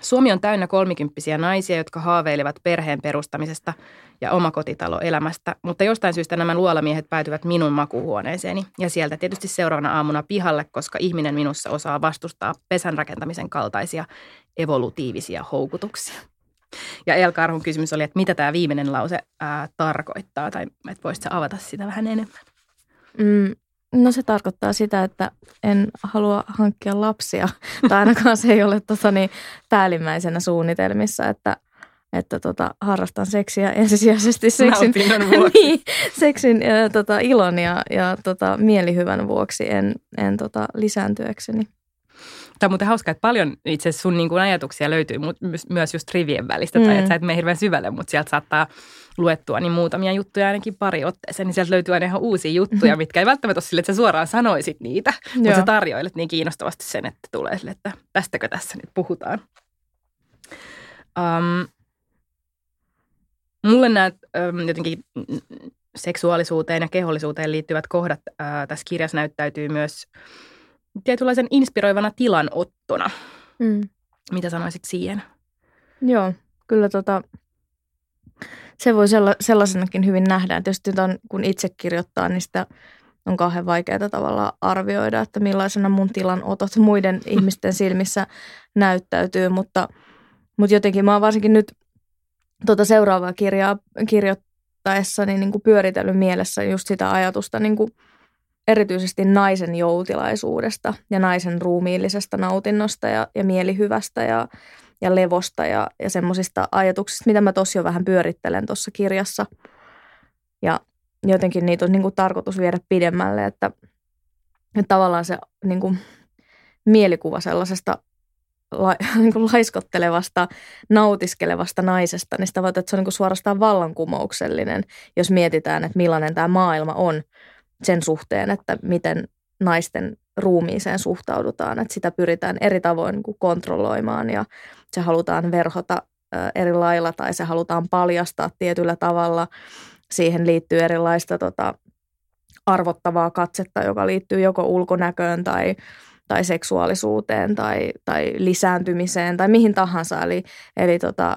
Suomi on täynnä kolmikymppisiä naisia, jotka haaveilevat perheen perustamisesta ja omakotitaloelämästä, mutta jostain syystä nämä luolamiehet päätyvät minun makuuhuoneeseeni ja sieltä tietysti seuraavana aamuna pihalle, koska ihminen minussa osaa vastustaa pesän rakentamisen kaltaisia evolutiivisia houkutuksia. Ja El Karhun kysymys oli, että mitä tämä viimeinen lause ää, tarkoittaa, tai että voisitko avata sitä vähän enemmän? Mm, No se tarkoittaa sitä, että en halua hankkia lapsia, tai ainakaan se ei ole tota, niin, päällimmäisenä suunnitelmissa, että, että tota, harrastan seksiä ensisijaisesti seksin, niin, seksin ja, tota, ilon ja, ja tota, mielihyvän vuoksi, en, en tota, lisääntyäkseni. Tämä on muuten hauska, että paljon itse sun niin kuin ajatuksia löytyy myös just rivien välistä, mm. tai että sä et mene hirveän syvälle, mutta sieltä saattaa luettua niin muutamia juttuja ainakin pari otteeseen, niin sieltä löytyy aina ihan uusia juttuja, mm-hmm. mitkä ei välttämättä ole sille, että sä suoraan sanoisit niitä, Joo. mutta sä tarjoilet niin kiinnostavasti sen, että tulee sille, että tästäkö tässä nyt puhutaan. Um, mulle nämä um, jotenkin seksuaalisuuteen ja kehollisuuteen liittyvät kohdat uh, tässä kirjassa näyttäytyy myös tietynlaisen inspiroivana tilanottona. Mm. Mitä sanoisit siihen? Joo, kyllä tota, se voi sella, sellaisenakin hyvin nähdä. Tietysti on, kun itse kirjoittaa, niin sitä on kauhean vaikeaa tavalla arvioida, että millaisena mun tilanotot muiden ihmisten silmissä näyttäytyy, mutta, mutta jotenkin mä oon varsinkin nyt tuota seuraavaa kirjaa kirjoittaessani niin kuin pyöritellyt mielessä just sitä ajatusta niin kuin erityisesti naisen joutilaisuudesta ja naisen ruumiillisesta nautinnosta ja, ja mielihyvästä ja, ja levosta ja, ja semmoisista ajatuksista, mitä mä tossa jo vähän pyörittelen tuossa kirjassa. Ja jotenkin niitä on niin kuin tarkoitus viedä pidemmälle, että, että tavallaan se niin kuin mielikuva sellaisesta la, niin kuin laiskottelevasta, nautiskelevasta naisesta, niin sitä että se on niin kuin suorastaan vallankumouksellinen, jos mietitään, että millainen tämä maailma on sen suhteen, että miten naisten ruumiiseen suhtaudutaan, että sitä pyritään eri tavoin niin kontrolloimaan ja se halutaan verhota eri lailla tai se halutaan paljastaa tietyllä tavalla. Siihen liittyy erilaista tota, arvottavaa katsetta, joka liittyy joko ulkonäköön tai, tai seksuaalisuuteen tai, tai lisääntymiseen tai mihin tahansa. Eli, eli tota,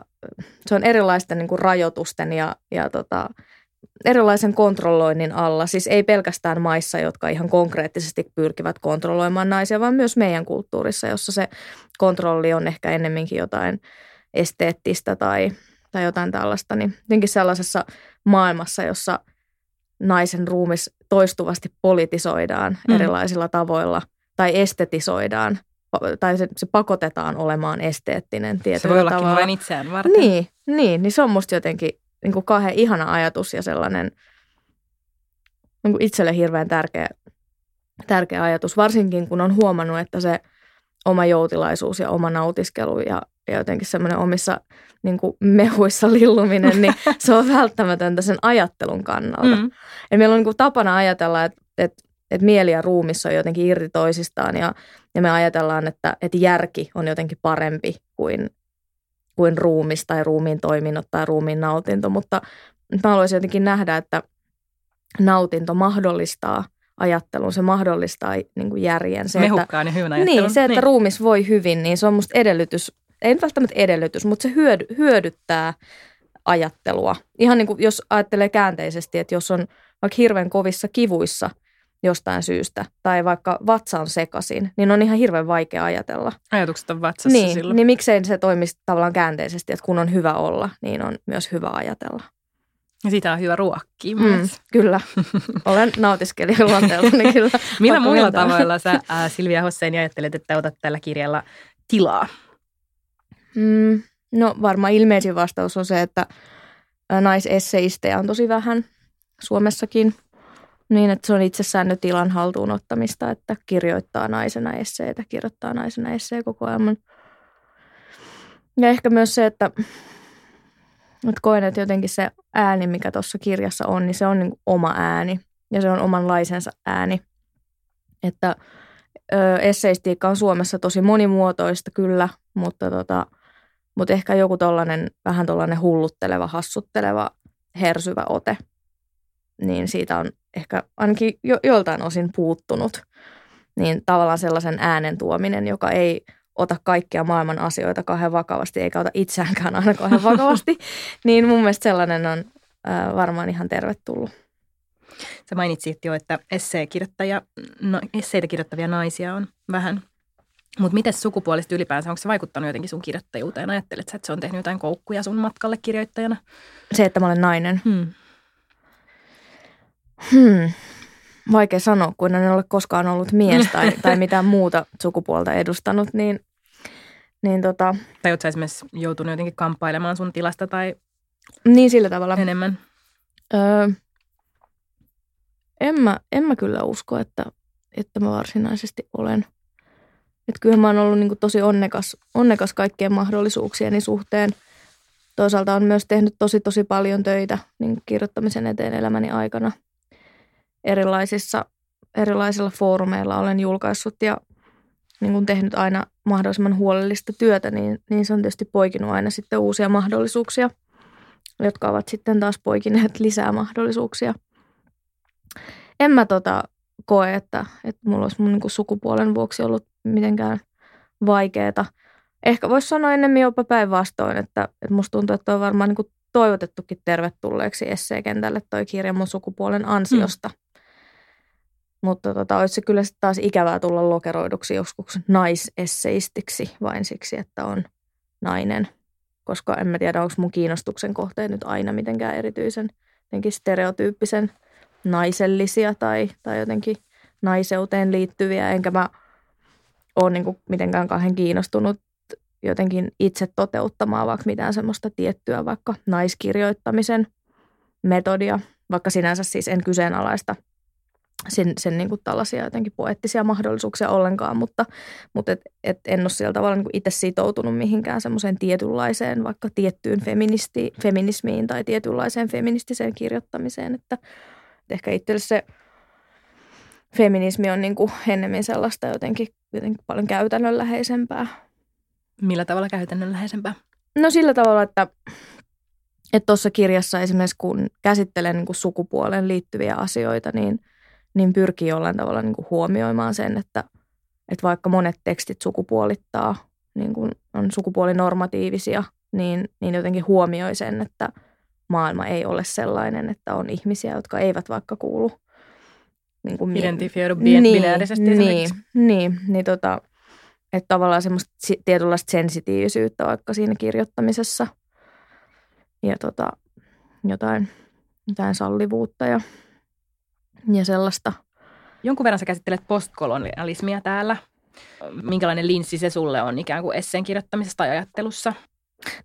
se on erilaisten niin kuin rajoitusten ja, ja tota, erilaisen kontrolloinnin alla. Siis ei pelkästään maissa, jotka ihan konkreettisesti pyrkivät kontrolloimaan naisia, vaan myös meidän kulttuurissa, jossa se kontrolli on ehkä ennemminkin jotain esteettistä tai, tai jotain tällaista. Niin jotenkin sellaisessa maailmassa, jossa naisen ruumis toistuvasti politisoidaan mm. erilaisilla tavoilla tai estetisoidaan tai se, se pakotetaan olemaan esteettinen tietyllä Se voi tavalla. vain itseään varten. Niin, niin, niin se on musta jotenkin niin kuin kauhean ihana ajatus ja sellainen niin kuin itselle hirveän tärkeä, tärkeä ajatus, varsinkin kun on huomannut, että se oma joutilaisuus ja oma nautiskelu ja, ja jotenkin semmoinen omissa niin kuin mehuissa lilluminen, niin se on välttämätöntä sen ajattelun kannalta. Mm. Ja meillä on niin kuin tapana ajatella, että, että, että mieli ja ruumissa on jotenkin irti toisistaan ja, ja me ajatellaan, että, että järki on jotenkin parempi kuin, kuin ruumis tai ruumiin toiminnot tai ruumiin nautinto, mutta mä haluaisin jotenkin nähdä, että nautinto mahdollistaa ajattelun, se mahdollistaa niin kuin järjen. Se, Mehukkaan että, ja hyvän ajattelun. Niin, se, että niin. ruumis voi hyvin, niin se on musta edellytys, ei välttämättä edellytys, mutta se hyödy, hyödyttää ajattelua. Ihan niin kuin jos ajattelee käänteisesti, että jos on vaikka hirveän kovissa kivuissa jostain syystä, tai vaikka vatsa on sekaisin, niin on ihan hirveän vaikea ajatella. Ajatukset on vatsassa niin, silloin. Niin miksei se toimisi tavallaan käänteisesti, että kun on hyvä olla, niin on myös hyvä ajatella. Ja sitä on hyvä ruokkia mm, Kyllä. Olen nautiskelija luonteeltani kyllä. Millä muilla myöntää. tavoilla sä äh, Silvia Hossein ajattelet, että otat tällä kirjalla tilaa? Mm, no varmaan ilmeisin vastaus on se, että naisesseistejä on tosi vähän Suomessakin. Niin, että se on itsessään nyt tilan haltuun ottamista, että kirjoittaa naisena esseitä, kirjoittaa naisena esseekokoelman. Ja ehkä myös se, että mutta koen, että jotenkin se ääni, mikä tuossa kirjassa on, niin se on niin oma ääni ja se on omanlaisensa ääni. Että ö, esseistiikka on Suomessa tosi monimuotoista kyllä, mutta, tota, mutta ehkä joku tollainen, vähän tollainen hullutteleva, hassutteleva, hersyvä ote, niin siitä on ehkä ainakin jo, joltain osin puuttunut. Niin tavallaan sellaisen äänen tuominen, joka ei ota kaikkia maailman asioita kauhean vakavasti, eikä ota itseäänkään aina kauhean vakavasti, niin mun mielestä sellainen on äh, varmaan ihan tervetullut. Sä mainitsit jo, että esseekirjoittaja, no, esseitä kirjoittavia naisia on vähän. Mutta miten sukupuolista ylipäänsä, onko se vaikuttanut jotenkin sun kirjoittajuuteen? Ajattelet sä, että se on tehnyt jotain koukkuja sun matkalle kirjoittajana? Se, että mä olen nainen? Hmm. Hmm. Vaikea sanoa, kun en ole koskaan ollut mies tai, tai mitään muuta sukupuolta edustanut, niin niin tota, tai oletko esimerkiksi joutunut jotenkin kamppailemaan sun tilasta tai niin sillä tavalla. enemmän? Öö, en, mä, en mä kyllä usko, että, että mä varsinaisesti olen. Et kyllä mä oon ollut niin tosi onnekas, onnekas kaikkien mahdollisuuksieni suhteen. Toisaalta on myös tehnyt tosi tosi paljon töitä niin kirjoittamisen eteen elämäni aikana. Erilaisissa, erilaisilla foorumeilla olen julkaissut ja niin kuin tehnyt aina mahdollisimman huolellista työtä, niin, niin se on tietysti poikinut aina sitten uusia mahdollisuuksia, jotka ovat sitten taas poikineet lisää mahdollisuuksia. En mä tota koe, että, että mulla olisi mun niin kuin sukupuolen vuoksi ollut mitenkään vaikeaa. Ehkä voisi sanoa ennemmin jopa päinvastoin, että, että musta tuntuu, että on varmaan niin kuin toivotettukin tervetulleeksi esseekentälle toi kirja mun sukupuolen ansiosta. Mm. Mutta tota, olisi se kyllä taas ikävää tulla lokeroiduksi joskus naisesseistiksi vain siksi, että on nainen. Koska en mä tiedä, onko mun kiinnostuksen kohteet nyt aina mitenkään erityisen jotenkin stereotyyppisen naisellisia tai, tai jotenkin naiseuteen liittyviä. Enkä mä ole niin mitenkään kahden kiinnostunut jotenkin itse toteuttamaan vaikka mitään semmoista tiettyä vaikka naiskirjoittamisen metodia, vaikka sinänsä siis en kyseenalaista – sen, sen niin kuin tällaisia jotenkin poettisia mahdollisuuksia ollenkaan, mutta, mutta et, et en ole sillä tavalla niin kuin itse sitoutunut mihinkään semmoiseen tietynlaiseen, vaikka tiettyyn feministi, feminismiin tai tietynlaiseen feministiseen kirjoittamiseen, että, että ehkä itselle se feminismi on niin kuin ennemmin sellaista jotenkin, jotenkin paljon käytännönläheisempää. Millä tavalla käytännönläheisempää? No sillä tavalla, että tuossa kirjassa esimerkiksi kun käsittelen niin kuin sukupuolen liittyviä asioita, niin – niin pyrkii jollain tavalla niin kuin huomioimaan sen, että, että vaikka monet tekstit sukupuolittaa, niin kuin on sukupuolinormatiivisia, niin, niin jotenkin huomioi sen, että maailma ei ole sellainen, että on ihmisiä, jotka eivät vaikka kuulu niin kuin Identifioidu niin, binäärisesti niin, niin, niin tota, että tavallaan semmoista tietynlaista sensitiivisyyttä vaikka siinä kirjoittamisessa ja tota, jotain, jotain sallivuutta ja ja sellaista. Jonkun verran sä käsittelet postkolonialismia täällä. Minkälainen linssi se sulle on ikään kuin esseen kirjoittamisessa tai ajattelussa?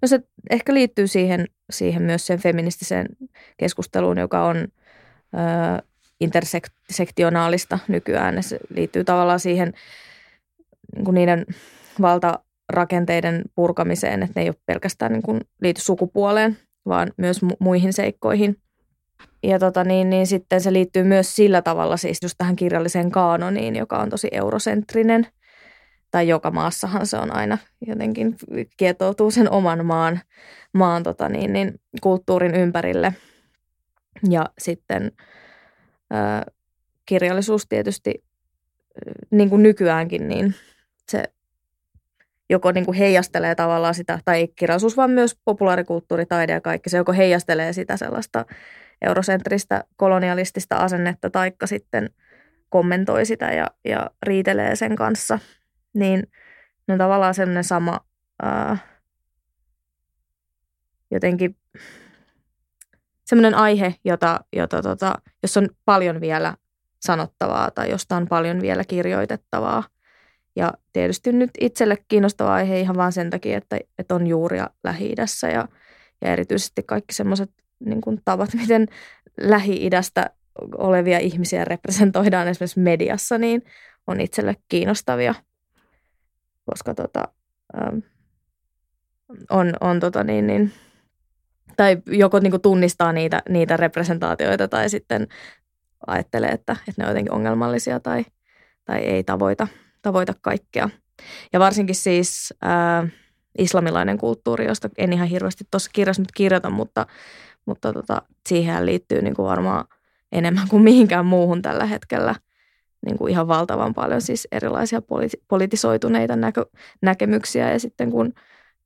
No se ehkä liittyy siihen, siihen myös sen feministiseen keskusteluun, joka on ö, intersektionaalista nykyään. Se liittyy tavallaan siihen niin kuin niiden valta, rakenteiden purkamiseen, että ne ei ole pelkästään niin kuin liity sukupuoleen, vaan myös mu- muihin seikkoihin. Ja tota niin, niin sitten se liittyy myös sillä tavalla siis just tähän kirjalliseen kaanoniin, joka on tosi eurosentrinen. Tai joka maassahan se on aina jotenkin kietoutuu sen oman maan, maan tota niin, niin, kulttuurin ympärille. Ja sitten ää, kirjallisuus tietysti niin kuin nykyäänkin, niin se joko niin kuin heijastelee tavallaan sitä, tai kirjallisuus, vaan myös populaarikulttuuri, taide ja kaikki, se joko heijastelee sitä sellaista eurosentristä kolonialistista asennetta, taikka sitten kommentoi sitä ja, ja riitelee sen kanssa, niin ne on tavallaan sellainen sama ää, jotenkin semmoinen aihe, jota, jota tota, jos on paljon vielä sanottavaa tai josta on paljon vielä kirjoitettavaa. Ja tietysti nyt itselle kiinnostava aihe ihan vain sen takia, että, että on juuria lähi ja, ja erityisesti kaikki semmoiset niin tavat, miten Lähi-idästä olevia ihmisiä representoidaan esimerkiksi mediassa, niin on itselle kiinnostavia, koska tota, ähm, on, on tota niin, niin, tai joko niin tunnistaa niitä, niitä representaatioita tai sitten ajattelee, että, että ne on jotenkin ongelmallisia tai, tai ei tavoita, tavoita kaikkea. Ja varsinkin siis ää, islamilainen kulttuuri, josta en ihan hirveästi tuossa kirjassa nyt kirjoita, mutta, mutta tota, siihen liittyy niin kuin varmaan enemmän kuin mihinkään muuhun tällä hetkellä niin kuin ihan valtavan paljon siis erilaisia politi- politisoituneita näkö- näkemyksiä ja sitten kun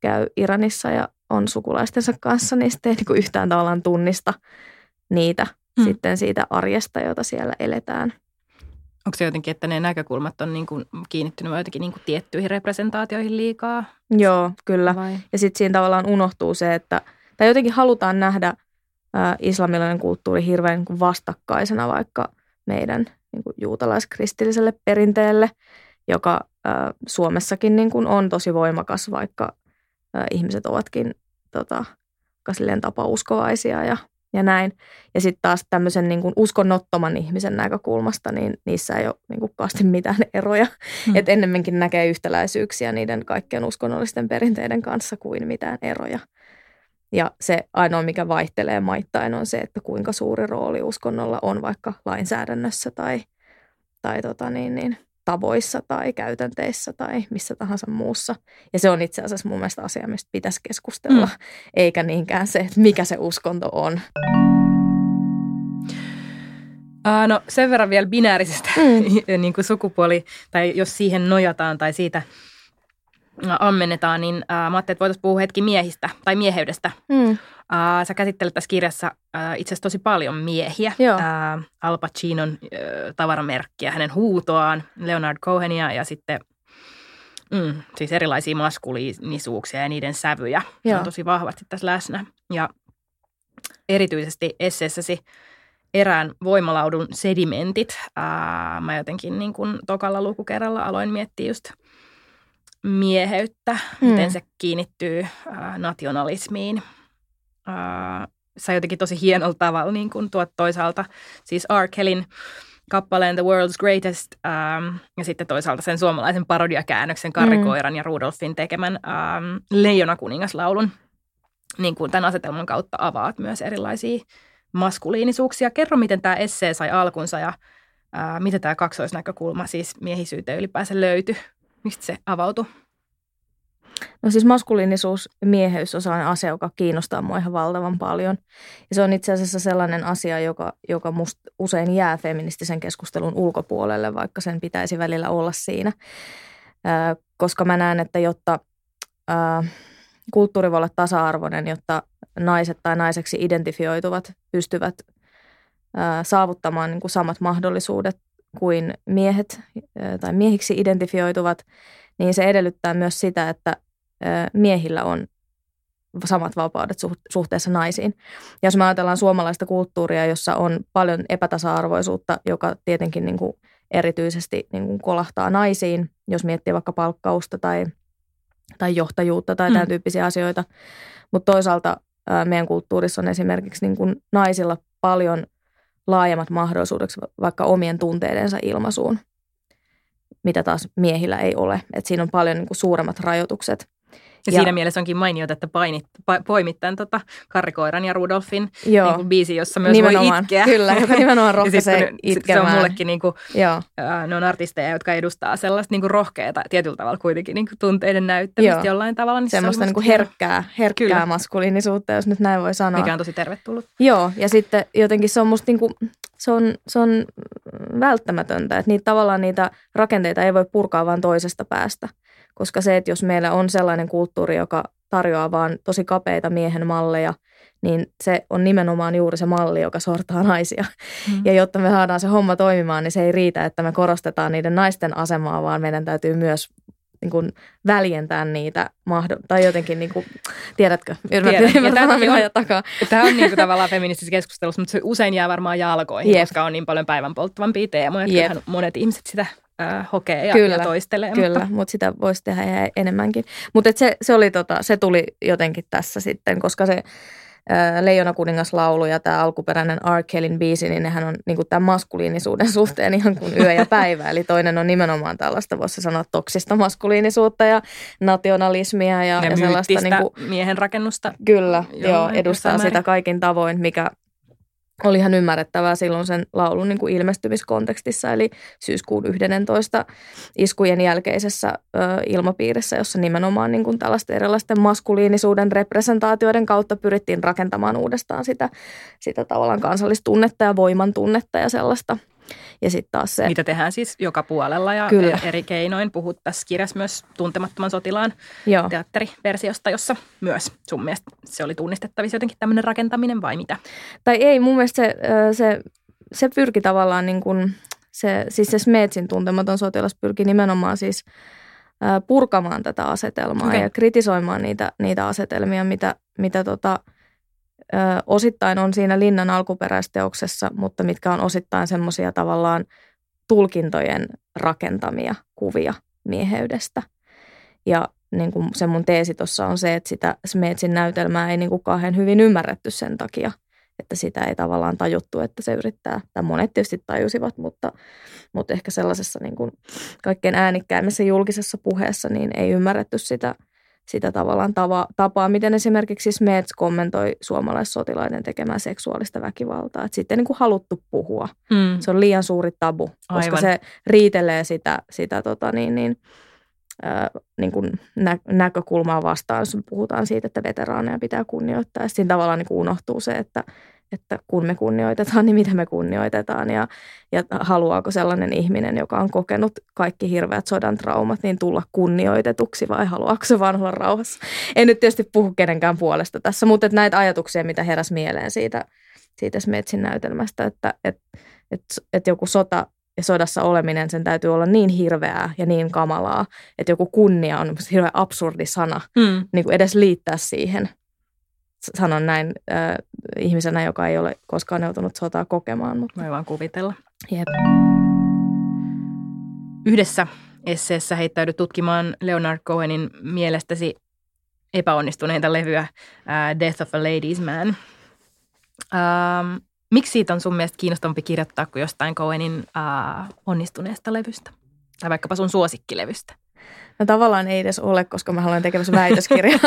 käy Iranissa ja on sukulaistensa kanssa, niin sitten ei niin kuin yhtään tavallaan tunnista niitä mm. sitten siitä arjesta, jota siellä eletään. Onko se jotenkin, että ne näkökulmat on niin kuin kiinnittynyt jotenkin niin kuin tiettyihin representaatioihin liikaa? Joo, kyllä. Vai? Ja sitten siinä tavallaan unohtuu se, että, tai jotenkin halutaan nähdä ä, islamilainen kulttuuri hirveän niin kuin vastakkaisena vaikka meidän niin kuin juutalaiskristilliselle perinteelle, joka ä, Suomessakin niin kuin on tosi voimakas, vaikka ä, ihmiset ovatkin tota, tapauskovaisia ja ja näin. Ja sitten taas tämmöisen niin kuin uskonnottoman ihmisen näkökulmasta, niin niissä ei ole niin kuin kaasti mitään eroja. Hmm. Että ennemminkin näkee yhtäläisyyksiä niiden kaikkien uskonnollisten perinteiden kanssa kuin mitään eroja. Ja se ainoa, mikä vaihtelee maittain, on se, että kuinka suuri rooli uskonnolla on vaikka lainsäädännössä tai, tai tota niin, niin, tavoissa tai käytänteissä tai missä tahansa muussa. Ja se on itse asiassa mun mielestä asia, mistä pitäisi keskustella, mm. eikä niinkään se, että mikä se uskonto on. Uh, no sen verran vielä binäärisestä mm. niin kuin sukupuoli, tai jos siihen nojataan tai siitä ammennetaan, niin mä ajattelin, että voitaisiin puhua hetki miehistä tai mieheydestä. Mm. Sä käsittelet tässä kirjassa itse asiassa tosi paljon miehiä. Uh, Al Pacinon tavaramerkkiä, hänen huutoaan, Leonard Cohenia ja sitten mm, siis erilaisia maskuliinisuuksia ja niiden sävyjä. Joo. on tosi vahvasti tässä läsnä. Ja erityisesti esseessäsi erään voimalaudun sedimentit. Uh, mä jotenkin niin kun tokalla lukukerralla aloin miettiä just mieheyttä, mm. miten se kiinnittyy uh, nationalismiin – äh, sä jotenkin tosi hienolla tavalla niin kun tuot toisaalta siis R. Kellin kappaleen The World's Greatest ähm, ja sitten toisaalta sen suomalaisen parodiakäännöksen Karri mm. Koiran ja Rudolfin tekemän ähm, Leijona kuningaslaulun. Niin kuin tämän asetelman kautta avaat myös erilaisia maskuliinisuuksia. Kerro, miten tämä essee sai alkunsa ja äh, miten tämä kaksoisnäkökulma siis miehisyyteen ylipäänsä löytyi. Mistä se avautui? No siis maskuliinisuus, mieheys on sellainen asia, joka kiinnostaa mua ihan valtavan paljon. Ja se on itse asiassa sellainen asia, joka, joka musta usein jää feministisen keskustelun ulkopuolelle, vaikka sen pitäisi välillä olla siinä. Äh, koska mä näen, että jotta äh, kulttuuri voi olla tasa-arvoinen, jotta naiset tai naiseksi identifioituvat pystyvät saavuttamaan niin kuin samat mahdollisuudet kuin miehet tai miehiksi identifioituvat, niin se edellyttää myös sitä, että miehillä on samat vapaudet suhteessa naisiin. Ja jos me ajatellaan suomalaista kulttuuria, jossa on paljon epätasa-arvoisuutta, joka tietenkin niin kuin erityisesti niin kuin kolahtaa naisiin, jos miettii vaikka palkkausta tai, tai johtajuutta tai tämän mm. tyyppisiä asioita. Mutta toisaalta meidän kulttuurissa on esimerkiksi niin kuin naisilla paljon laajemmat mahdollisuudet vaikka omien tunteidensa ilmaisuun. mitä taas miehillä ei ole. Et siinä on paljon niin kuin suuremmat rajoitukset. Ja, ja siinä mielessä onkin mainiota, että painit, pa, poimit tämän tota, Karrikoiran ja Rudolfin Joo. niin kuin biisi, jossa myös nimenomaan, voi itkeä. Kyllä, joka nimenomaan rohkaisee sit, itkemään. Se on mullekin, niin kuin, Joo, äh, ne on artisteja, jotka edustaa sellaista niin kuin rohkeata, tietyllä tavalla kuitenkin niin kuin tunteiden näyttämistä Joo. jollain tavalla. Niin se semmoista niin musta kuin herkkää, herkkää Kyllä. maskuliinisuutta, jos nyt näin voi sanoa. Mikä on tosi tervetullut. Joo, ja sitten jotenkin se on musta niinku, se on, se on välttämätöntä, että niitä tavallaan niitä rakenteita ei voi purkaa vaan toisesta päästä. Koska se, että jos meillä on sellainen kulttuuri, joka tarjoaa vaan tosi kapeita miehen malleja, niin se on nimenomaan juuri se malli, joka sortaa naisia. Mm. Ja jotta me saadaan se homma toimimaan, niin se ei riitä, että me korostetaan niiden naisten asemaa, vaan meidän täytyy myös niin kuin väljentää niitä, mahdo- tai jotenkin, niin kuin, tiedätkö, Tiedän. Tämä mitä on- mä takaa. Tämä on niin kuin tavallaan feministisessä keskustelussa, mutta se usein jää varmaan jalkoihin, Jep. koska on niin paljon päivän polttavampia teemoja. että Jep. monet ihmiset sitä äh, hokee ja, Kyllä, ja toistelee. Kyllä, Mutta, mutta sitä voisi tehdä enemmänkin. Mutta se, se, oli tota, se tuli jotenkin tässä sitten, koska se ää, Leijona kuningaslaulu ja tämä alkuperäinen R. Kellyn biisi, niin nehän on niin tämän maskuliinisuuden suhteen ihan kuin yö ja päivä. Eli toinen on nimenomaan tällaista, voisi sanoa, toksista maskuliinisuutta ja nationalismia ja, ja ja sellaista. Niin kuin, miehen rakennusta. Kyllä, joo, Jollain edustaa sitä kaikin tavoin, mikä oli ihan ymmärrettävää silloin sen laulun niin kuin ilmestymiskontekstissa, eli syyskuun 11 iskujen jälkeisessä ö, ilmapiirissä, jossa nimenomaan niin kuin tällaisten erilaisten maskuliinisuuden representaatioiden kautta pyrittiin rakentamaan uudestaan sitä, sitä tavallaan kansallistunnetta ja voiman tunnetta ja sellaista. Ja sitten taas se... Mitä tehdään siis joka puolella ja Kyllä. eri keinoin. Puhut tässä kirjassa myös tuntemattoman sotilaan Joo. teatteriversiosta, jossa myös sun mielestä se oli tunnistettavissa jotenkin tämmöinen rakentaminen vai mitä? Tai ei, mun mielestä se, se, se pyrki tavallaan niin kuin, se, siis se Smetsin tuntematon sotilas pyrki nimenomaan siis purkamaan tätä asetelmaa Okei. ja kritisoimaan niitä, niitä asetelmia, mitä, mitä tota, ö, osittain on siinä Linnan alkuperäisteoksessa, mutta mitkä on osittain semmoisia tavallaan tulkintojen rakentamia kuvia mieheydestä. Ja niin kuin se mun teesi tuossa on se, että sitä Smetsin näytelmää ei niin kuin kauhean hyvin ymmärretty sen takia, että sitä ei tavallaan tajuttu, että se yrittää, tai monet tietysti tajusivat, mutta, mutta ehkä sellaisessa niin kuin kaikkein äänikkäimmässä julkisessa puheessa niin ei ymmärretty sitä, sitä tavallaan tava, tapaa, miten esimerkiksi Smets kommentoi suomalaissotilaiden tekemää seksuaalista väkivaltaa. Että sitten ei niin kuin haluttu puhua. Mm. Se on liian suuri tabu, koska Aivan. se riitelee sitä, sitä tota niin, niin, ää, niin kuin nä- näkökulmaa vastaan, jos puhutaan siitä, että veteraaneja pitää kunnioittaa. Ja siinä tavallaan niin kuin unohtuu se, että, että kun me kunnioitetaan, niin mitä me kunnioitetaan ja, ja haluaako sellainen ihminen, joka on kokenut kaikki hirveät sodan traumat, niin tulla kunnioitetuksi vai haluaako se vaan olla rauhassa. En nyt tietysti puhu kenenkään puolesta tässä, mutta että näitä ajatuksia, mitä heräsi mieleen siitä, siitä Smetsin näytelmästä, että, että, että, että joku sota ja sodassa oleminen, sen täytyy olla niin hirveää ja niin kamalaa, että joku kunnia on hirveän absurdi sana, Mm. niin kuin edes liittää siihen. Sanon näin äh, ihmisenä, joka ei ole koskaan joutunut sotaa kokemaan. Mutta Voi vaan kuvitella. jep. Yhdessä esseessä heittäydy tutkimaan Leonard Cohenin mielestäsi epäonnistuneinta levyä ää, Death of a Ladies Man. Ähm, miksi siitä on sun mielestä kiinnostavampi kirjoittaa kuin jostain Cohenin ää, onnistuneesta levystä? Tai vaikkapa sun suosikkilevystä. No tavallaan ei edes ole, koska mä olen tekemässä väitöskirjaa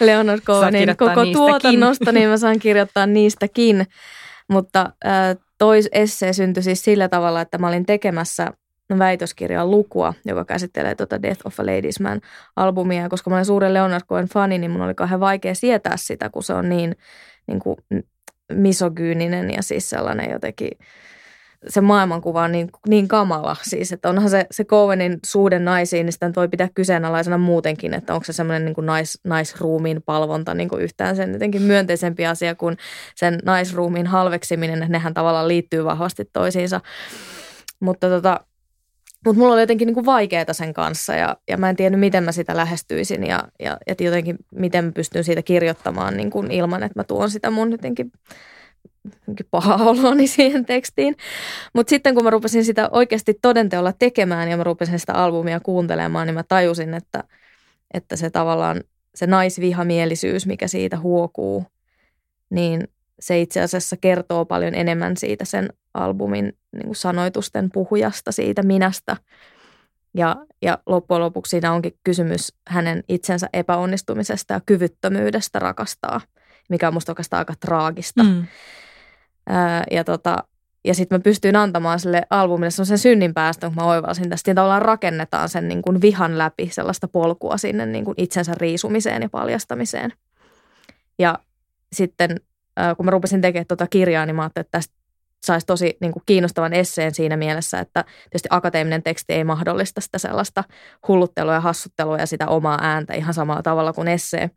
Leonard Cohenin koko niistäkin. tuotannosta, niin mä saan kirjoittaa niistäkin. Mutta äh, tois essee syntyi siis sillä tavalla, että mä olin tekemässä väitöskirjan lukua, joka käsittelee tuota Death of a Ladies Man albumia. Koska mä olen suuren Leonard Cohen fani, niin mun oli kauhean vaikea sietää sitä, kun se on niin, niin kuin misogyyninen ja siis sellainen jotenkin se maailmankuva on niin, niin kamala. Siis, että onhan se, se Cohenin suhde naisiin, niin sitä voi pitää kyseenalaisena muutenkin, että onko se semmoinen niin kuin nais, naisruumiin palvonta niin kuin yhtään sen jotenkin myönteisempi asia kuin sen naisruumiin halveksiminen, että nehän tavallaan liittyy vahvasti toisiinsa. Mutta tota, mutta mulla oli jotenkin niin kuin vaikeaa sen kanssa ja, ja mä en tiennyt, miten mä sitä lähestyisin ja, ja, ja jotenkin miten mä pystyn siitä kirjoittamaan niin kuin ilman, että mä tuon sitä mun jotenkin jotenkin pahaa oloani siihen tekstiin. Mutta sitten kun mä rupesin sitä oikeasti todenteolla tekemään ja mä rupesin sitä albumia kuuntelemaan, niin mä tajusin, että, että se tavallaan se naisvihamielisyys, mikä siitä huokuu, niin se itse asiassa kertoo paljon enemmän siitä sen albumin niin kuin sanoitusten puhujasta, siitä minästä, Ja, ja loppujen lopuksi siinä onkin kysymys hänen itsensä epäonnistumisesta ja kyvyttömyydestä rakastaa, mikä on musta oikeastaan aika traagista. Mm. Ää, ja tota, ja sitten mä pystyin antamaan sille albumille sen synnin päästä, kun mä oivalsin tästä. Ja tavallaan rakennetaan sen niin kuin vihan läpi sellaista polkua sinne niin kuin itsensä riisumiseen ja paljastamiseen. Ja sitten kun mä rupesin tekemään tuota kirjaa, niin mä ajattelin, että tästä saisi tosi niin kuin kiinnostavan esseen siinä mielessä, että tietysti akateeminen teksti ei mahdollista sitä sellaista hulluttelua ja hassuttelua ja sitä omaa ääntä ihan samalla tavalla kuin essee.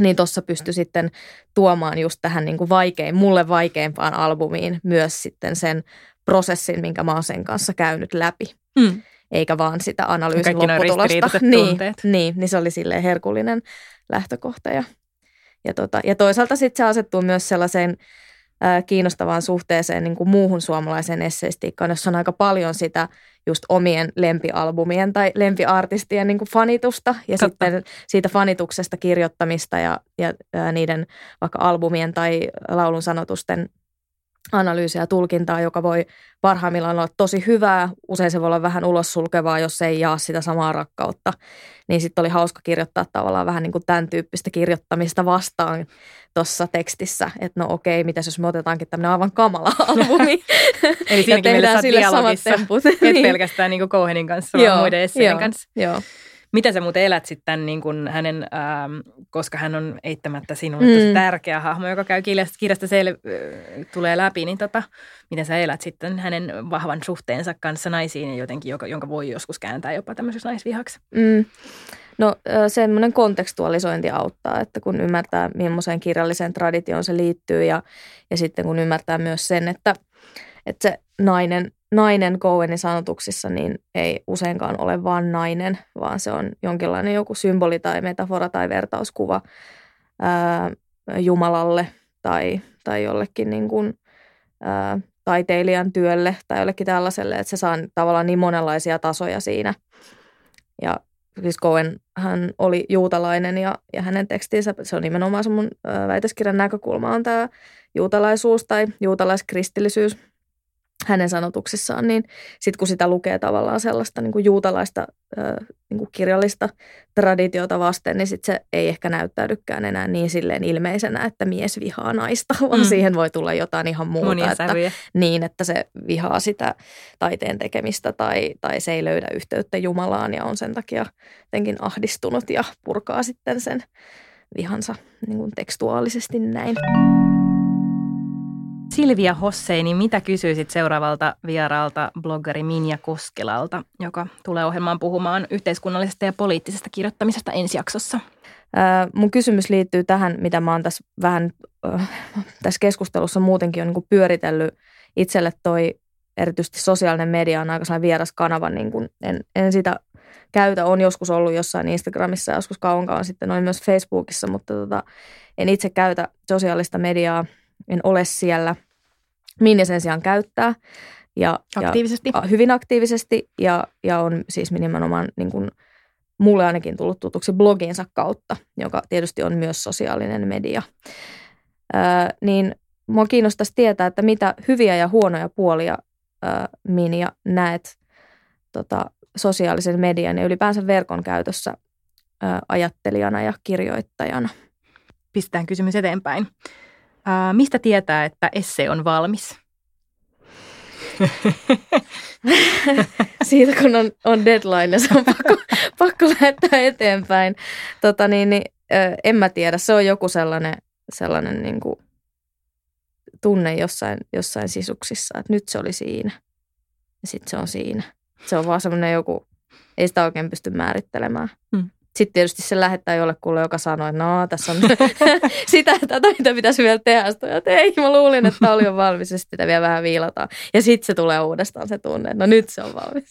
Niin tuossa pystyi sitten tuomaan just tähän niin kuin vaikein, mulle vaikeimpaan albumiin myös sitten sen prosessin, minkä mä oon sen kanssa käynyt läpi. Hmm. Eikä vaan sitä analyysin lopputulosta. Niin, niin, niin se oli silleen herkullinen lähtökohta. Ja, ja, tota, ja toisaalta sitten se asettuu myös sellaiseen kiinnostavaan suhteeseen niin kuin muuhun suomalaiseen esseistiikkaan, jossa on aika paljon sitä just omien lempialbumien tai lempiartistien niin kuin fanitusta ja Totta. sitten siitä fanituksesta kirjoittamista ja, ja, ja niiden vaikka albumien tai laulun sanotusten analyysiä ja tulkintaa, joka voi parhaimmillaan olla tosi hyvää. Usein se voi olla vähän ulos sulkevaa, jos ei jaa sitä samaa rakkautta. Niin sitten oli hauska kirjoittaa tavallaan vähän niin kuin tämän tyyppistä kirjoittamista vastaan tuossa tekstissä. Että no okei, mitä jos me otetaankin tämmöinen aivan kamala albumi. Eli siinäkin mielessä sille samat temput. Et niin. pelkästään niin kuin Cohenin kanssa, vaan muiden esseiden kanssa. Joo. Miten sä muuten elät sitten niin kuin hänen, ähm, koska hän on eittämättä sinulle mm. tosi tärkeä hahmo, joka käy kirjasta, kirjasta sel- tulee läpi, niin tota, miten sä elät sitten hänen vahvan suhteensa kanssa naisiin ja jotenkin, joka, jonka voi joskus kääntää jopa tämmöiseksi naisvihaksi? Mm. No semmoinen kontekstualisointi auttaa, että kun ymmärtää, millaiseen kirjalliseen traditioon se liittyy ja, ja sitten kun ymmärtää myös sen, että, että se nainen nainen Cowenin sanotuksissa niin ei useinkaan ole vain nainen, vaan se on jonkinlainen joku symboli tai metafora tai vertauskuva ää, Jumalalle tai, tai jollekin niin kuin, ää, taiteilijan työlle tai jollekin tällaiselle, että se saa tavallaan niin monenlaisia tasoja siinä. Ja siis Cohen, hän oli juutalainen ja, ja hänen tekstinsä, se on nimenomaan se mun väitöskirjan näkökulma on tämä juutalaisuus tai juutalaiskristillisyys – hänen sanotuksissaan, niin sitten kun sitä lukee tavallaan sellaista niin kuin juutalaista niin kuin kirjallista traditiota vasten, niin sitten se ei ehkä näyttäydykään enää niin silleen ilmeisenä, että mies vihaa naista, vaan mm. siihen voi tulla jotain ihan muuta. Monia että, niin, että se vihaa sitä taiteen tekemistä tai, tai se ei löydä yhteyttä Jumalaan ja on sen takia jotenkin ahdistunut ja purkaa sitten sen vihansa niin kuin tekstuaalisesti näin. Silvia Hosseini, mitä kysyisit seuraavalta vieraalta bloggeri Minja Koskelalta, joka tulee ohjelmaan puhumaan yhteiskunnallisesta ja poliittisesta kirjoittamisesta ensi jaksossa? Ää, mun kysymys liittyy tähän, mitä mä oon tässä vähän äh, tässä keskustelussa muutenkin on niin pyöritellyt itselle. Toi erityisesti sosiaalinen media on aika vieras kanava, niin kuin en, en sitä käytä, on joskus ollut jossain Instagramissa ja joskus kauan kauan sitten noin myös Facebookissa, mutta tota, en itse käytä sosiaalista mediaa, en ole siellä – Minne sen sijaan käyttää. Ja, aktiivisesti? Ja, hyvin aktiivisesti ja, ja on siis nimenomaan niin kuin, mulle ainakin tullut tutuksi bloginsa kautta, joka tietysti on myös sosiaalinen media. Öö, niin mua kiinnostaisi tietää, että mitä hyviä ja huonoja puolia öö, Minja näet tota, sosiaalisen median ja ylipäänsä verkon käytössä öö, ajattelijana ja kirjoittajana. Pistetään kysymys eteenpäin. Ää, mistä tietää, että esse on valmis? Siitä kun on, on deadline ja se on pakko, pakko lähettää eteenpäin. Tota niin, niin, en mä tiedä, se on joku sellainen, sellainen niin kuin tunne jossain, jossain sisuksissa, että nyt se oli siinä ja sitten se on siinä. Se on vaan semmoinen joku, ei sitä oikein pysty määrittelemään. Hmm. Sitten tietysti se lähettää jollekulle, joka sanoo, että no tässä on sitä tätä, mitä pitäisi vielä tehdä. Sitten että ei, mä luulin, että oli jo valmis ja sitä vielä vähän viilataan. Ja sitten se tulee uudestaan se tunne, että no nyt se on valmis.